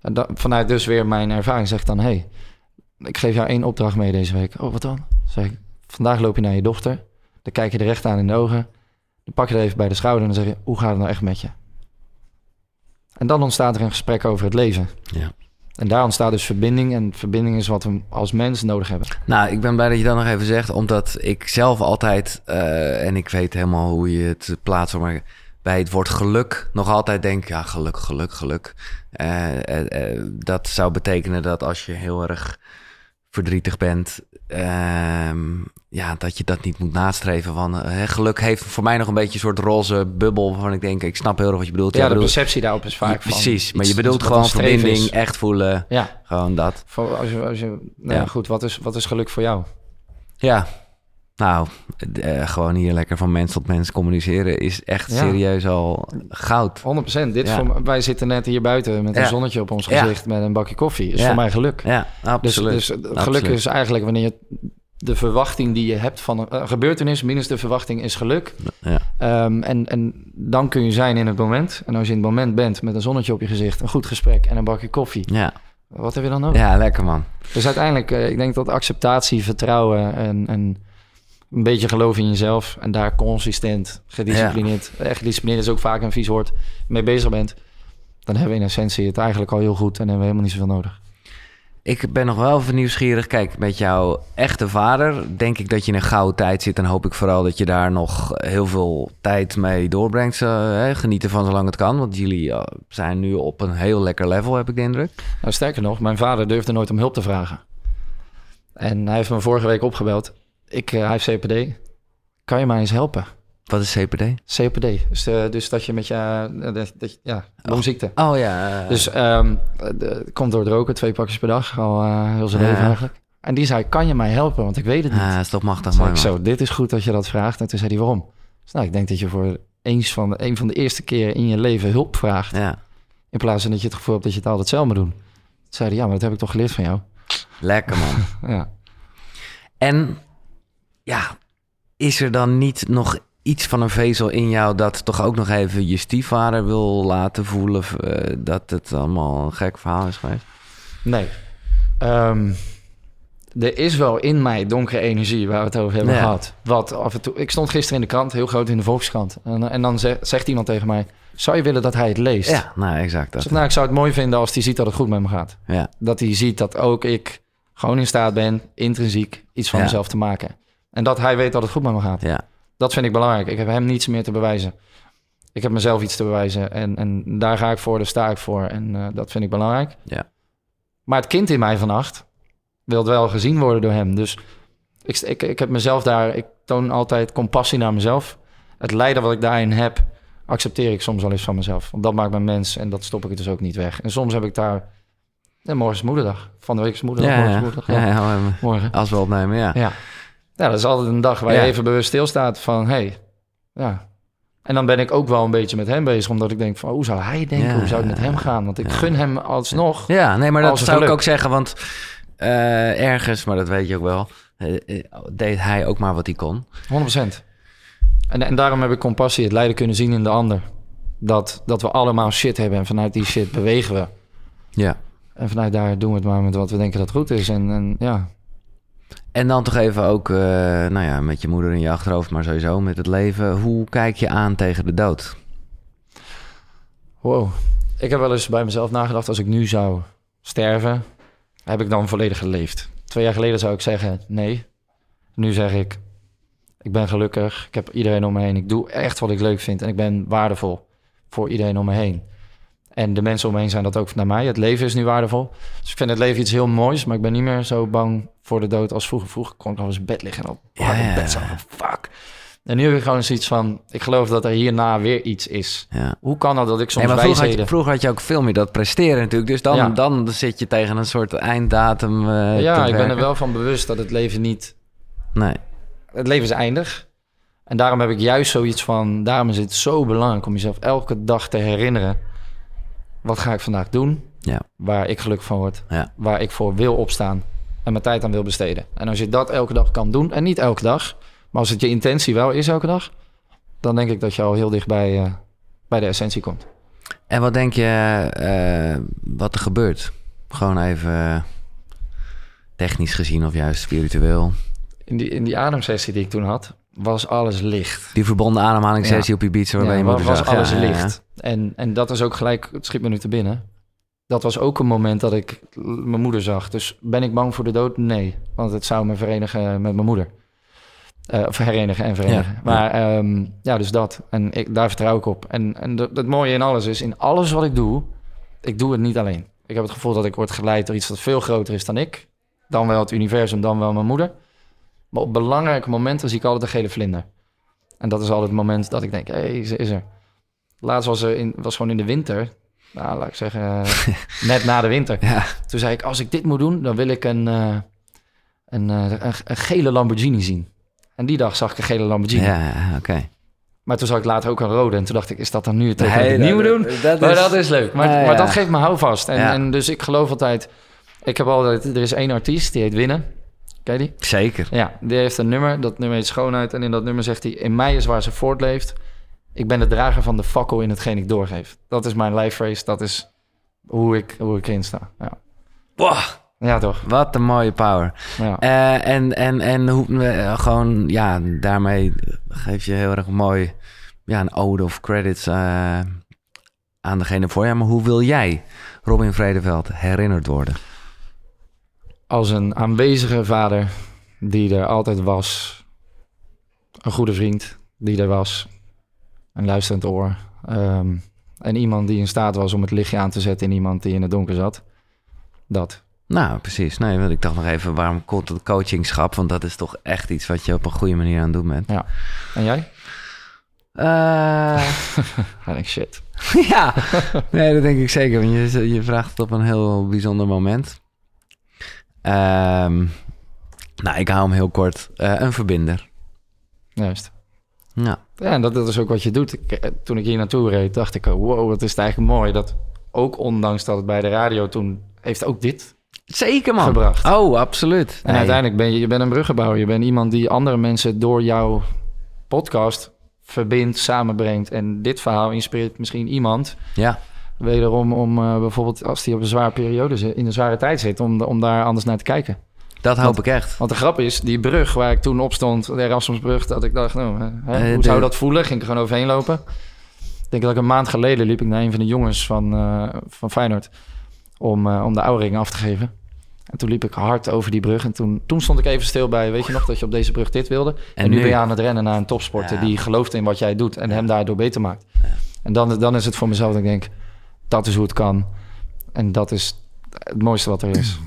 en da- vanuit dus weer mijn ervaring zeg ik dan... Hey, ik geef jou één opdracht mee deze week. Oh, wat dan? Zeg ik, vandaag loop je naar je dochter. Dan kijk je er recht aan in de ogen. Dan pak je er even bij de schouder en dan zeg je... Hoe gaat het nou echt met je? En dan ontstaat er een gesprek over het leven. Ja. En daar ontstaat dus verbinding. En verbinding is wat we als mens nodig hebben. Nou, ik ben blij dat je dat nog even zegt, omdat ik zelf altijd, eh, en ik weet helemaal hoe je het plaatst, maar bij het woord geluk nog altijd denk, ja, geluk, geluk, geluk. Eh, eh, dat zou betekenen dat als je heel erg verdrietig bent, ehm, ja, dat je dat niet moet nastreven. Van, eh, hè, geluk heeft voor mij nog een beetje een soort roze bubbel waarvan ik denk, ik snap heel erg wat je bedoelt. Ja, de bedoelt- perceptie daarop is vaak Ja, van precies, maar iets- je bedoelt iets gewoon verbinding, is. echt voelen, Ja, gewoon dat. voor, als je, als je, nou. Ja. goed, wat is, wat is geluk voor jou? Ja, nou, eh, gewoon hier lekker van mens tot mens communiceren is echt Ja. serieus al goud. 100%. Dit Ja. voor, wij zitten net hier buiten met een Ja. zonnetje op ons gezicht met een bakje koffie. Is voor mij geluk. Ja, Dus, absoluut. dus het geluk Absoluut. is eigenlijk wanneer je de verwachting die je hebt van een eh, gebeurtenis minus de verwachting is geluk. Ja. Ehm, en, en dan kun je zijn in het moment. En als je in het moment bent met een zonnetje op je gezicht, een goed gesprek en een bakje koffie, Ja. wat heb je dan nodig? ja, lekker man. Dus uiteindelijk, eh, ik denk dat acceptatie, vertrouwen en, en een beetje geloof in jezelf en daar consistent, gedisciplineerd, echt gedisciplineerd is ook vaak een vies woord, mee bezig bent, dan hebben we in essentie het eigenlijk al heel goed en hebben we helemaal niet zoveel nodig. Ik ben nog wel even nieuwsgierig. Kijk, met jouw echte vader denk ik dat je in een gouden tijd zit. En hoop ik vooral dat je daar nog heel veel tijd mee doorbrengt. Zo, hè, genieten van zolang het kan. Want jullie eh, zijn nu op een heel lekker level, heb ik de indruk. Nou, sterker nog, mijn vader durfde nooit om hulp te vragen. En hij heeft me vorige week opgebeld. Ik, eh, hij heeft CPD. Kan je mij eens helpen? Wat is CPD? CPD. Dus, eh, dus dat je met je, eh, dat, dat, ja, longziekte. Oh ja. Dus ehm de, komt door het roken, twee pakjes per dag, al eh, heel zijn Ja. leven eigenlijk. En die zei, kan je mij helpen? Want ik weet het niet. ah, is toch machtig mooi, ik man. zo, dit is goed dat je dat vraagt. En toen zei hij, waarom? Dus nou, ik denk dat je voor eens van een van de eerste keren in je leven hulp vraagt. Ja, In plaats van dat je het gevoel hebt dat je het altijd zelf moet doen. Toen zei hij, ja, maar dat heb ik toch geleerd van jou. lekker man. Ja. En ja, is er dan niet nog iets van een vezel in jou dat toch ook nog even je stiefvader wil laten voelen eh, dat het allemaal een gek verhaal is geweest? Nee. Ehm, er is wel in mij donkere energie waar we het over hebben Ja. gehad. Wat af en toe. Ik stond gisteren in de krant, heel groot in de Volkskrant. En, en dan ze- zegt iemand tegen mij: Zou je willen dat hij het leest? Ja, nou exact Ik dat. zeg, nou, ik zou het mooi vinden als hij ziet dat het goed met me gaat. Ja, Dat hij ziet dat ook ik gewoon in staat ben, intrinsiek, iets van Ja. mezelf te maken. En dat hij weet dat het goed met me gaat. ja, Dat vind ik belangrijk. Ik heb hem niets meer te bewijzen. Ik heb mezelf iets te bewijzen. En, en daar ga ik voor, daar sta ik voor. En eh, dat vind ik belangrijk. Ja. Maar het kind in mij vannacht wil wel gezien worden door hem. Dus ik, ik, ik heb mezelf daar... Ik toon altijd compassie naar mezelf. Het lijden wat ik daarin heb, accepteer ik soms wel eens van mezelf. Want dat maakt me mens en dat stop ik dus ook niet weg. En soms heb ik daar... Ja, morgen is moederdag. Van de week is moederdag, ja, morgen is moederdag. ja, Morgen. als we opnemen, ja. Ja. Ja, dat is altijd een dag waar Ja. je even bewust stilstaat van... hey, ja. En dan ben ik ook wel een beetje met hem bezig... omdat ik denk van, hoe zou hij denken? Ja. Hoe zou het met hem gaan? Want ik gun hem alsnog... Ja, nee, maar dat zou ik ook zeggen, want eh, ergens, maar dat weet je ook wel, eh, eh, deed hij ook maar wat hij kon. 100%. En, en daarom heb ik compassie, het lijden kunnen zien in de ander. Dat, dat we allemaal shit hebben en vanuit die shit bewegen we. Ja. En vanuit daar doen we het maar met wat we denken dat goed is. En, en ja, En dan toch even ook, eh, nou ja, met je moeder in je achterhoofd, maar sowieso met het leven. Hoe kijk je aan tegen de dood? wow. Ik heb wel eens bij mezelf nagedacht... als ik nu zou sterven, heb ik dan volledig geleefd? Twee jaar geleden zou ik zeggen nee. Nu zeg ik, ik ben gelukkig. Ik heb iedereen om me heen. Ik doe echt wat ik leuk vind. En ik ben waardevol voor iedereen om me heen. En de mensen om me heen zijn dat ook naar mij. Het leven is nu waardevol. Dus ik vind het leven iets heel moois, maar ik ben niet meer zo bang voor de dood als vroeger. Vroeger kon ik nog eens bed liggen en op Ja, bed zagen. Fuck. En nu heb ik gewoon zoiets van, ik geloof dat er hierna weer iets is. Ja. Hoe kan dat dat ik soms Nee, maar vroeger had, je, vroeger had je ook veel meer dat presteren natuurlijk. Dus dan, Ja. dan zit je tegen een soort einddatum eh, ja, ik ben er wel van bewust dat het leven niet... Nee. Het leven is eindig. En daarom heb ik juist zoiets van... Daarom is het zo belangrijk om jezelf elke dag te herinneren... Wat ga ik vandaag doen? Ja. Waar ik gelukkig van word. Ja. Waar ik voor wil opstaan. En mijn tijd aan wil besteden. En als je dat elke dag kan doen... En niet elke dag... Maar als het je intentie wel is elke dag... Dan denk ik dat je al heel dichtbij eh, bij de essentie komt. En wat denk je eh, wat er gebeurt? Gewoon even eh, technisch gezien of juist spiritueel. In die, in die ademsessie die ik toen had... Was alles licht. Die verbonden ademhalingssessie op Ibiza waarbij je was zag. alles Ja, ja, ja. licht. En, en dat is ook gelijk, het schiet me nu te binnen. Dat was ook een moment dat ik mijn moeder zag. Dus ben ik bang voor de dood? Nee. Want het zou me verenigen met mijn moeder. Eh, of herenigen en verenigen. Ja, maar ehm, ja, dus dat. En ik, daar vertrouw ik op. En, en de- het mooie in alles is, in alles wat ik doe, ik doe het niet alleen. Ik heb het gevoel dat ik word geleid door iets dat veel groter is dan ik. Dan wel het universum, dan wel mijn moeder. Maar op belangrijke momenten zie ik altijd een gele vlinder. En dat is altijd het moment dat ik denk, hé, hey, ze is er. Laatst was er in, was gewoon in de winter. Nou, laat ik zeggen, net na de winter. Ja. Toen zei ik, als ik dit moet doen, dan wil ik een, eh, een, eh, een, een gele Lamborghini zien. En die dag zag ik een gele Lamborghini. Ja, oké. Maar toen zag ik later ook een rode. En toen dacht ik, is dat dan nu het Nee, dat- doen? dat maar is- dat is leuk. Maar, ja. maar dat geeft me houvast. En, Ja. en dus ik geloof altijd... Ik heb altijd... Er is één artiest, die heet Winnen. Ken je die? Zeker. Ja, die heeft een nummer. Dat nummer heet Schoonheid. En in dat nummer zegt hij... In mij is waar ze voortleeft. Ik ben de drager van de fakkel in hetgeen ik doorgeef. Dat is mijn life phrase. Dat is hoe ik, hoe ik erin sta. Ja, Wow, ja toch? wat een mooie power. Ja. Eh, en, en, en hoe, eh, gewoon, ja, daarmee geef je heel erg mooi ja, een ode of credits eh, aan degene voor je. Maar hoe wil jij, Robin Vredeveld, herinnerd worden? Als een aanwezige vader die er altijd was. Een goede vriend die er was. Een luisterend oor. Ehm, en iemand die in staat was om het lichtje aan te zetten in iemand die in het donker zat. Dat. Nou, precies. Nee, want ik dacht nog even, waarom komt het coachingschap? Want dat is toch echt iets wat je op een goede manier aan het doen bent. En jij? Eh, I think shit. ja, nee, dat denk ik zeker. Want je, je vraagt het op een heel bijzonder moment. Ehm, nou, ik hou hem heel kort. Eh, een verbinder. Juist. Ja. Ja, en dat, dat is ook wat je doet. Ik, eh, toen ik hier naartoe reed, dacht ik, oh, wow, wat is het eigenlijk mooi. Dat ook ondanks dat het bij de radio toen heeft ook dit. Zeker, man. Gebracht. Oh, absoluut. En uiteindelijk ben je, je bent een bruggenbouwer. Je bent iemand die andere mensen door jouw podcast verbindt, samenbrengt. En dit verhaal inspireert misschien iemand Ja, wederom om eh, bijvoorbeeld als die op een zware periode zit, in een zware tijd zit, om, om daar anders naar te kijken. dat hoop ik echt. Want de grap is, die brug waar ik toen op stond, de Erasmusbrug, dat ik dacht, nou, hè, Eh, hoe de- zou dat voelen? Ging ik er gewoon overheen lopen. Ik denk dat ik een maand geleden liep ik naar een van de jongens van, eh, van Feyenoord om, eh, om de oude af te geven. En toen liep ik hard over die brug. En toen, toen stond ik even stil bij, weet je nog, dat je op deze brug dit wilde. En, nu, nu? ben je aan het rennen naar een topsporter Ja. die gelooft in wat jij doet en hem daardoor beter maakt. En dan, dan is het voor mezelf dat ik denk, dat is hoe het kan. En dat is het mooiste wat er is.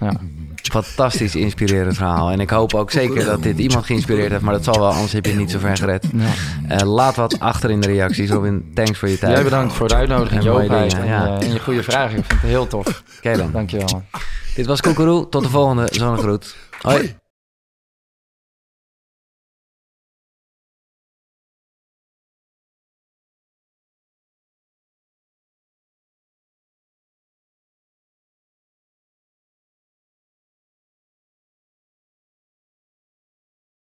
Ja. Fantastisch inspirerend verhaal. En ik hoop ook zeker dat dit iemand geïnspireerd heeft. Maar dat zal wel, anders heb je het niet zo ver gered. Ja. Eh, laat wat achter in de reacties. Robin, thanks voor je tijd. Jij bedankt voor de uitnodiging, En je mooie dingen, en, ja. je- en je goede vragen. Ik vind het heel tof. Oké dan. Dankjewel. Dit was Koekeroe. Tot de volgende. Zonnegroet. Hoi.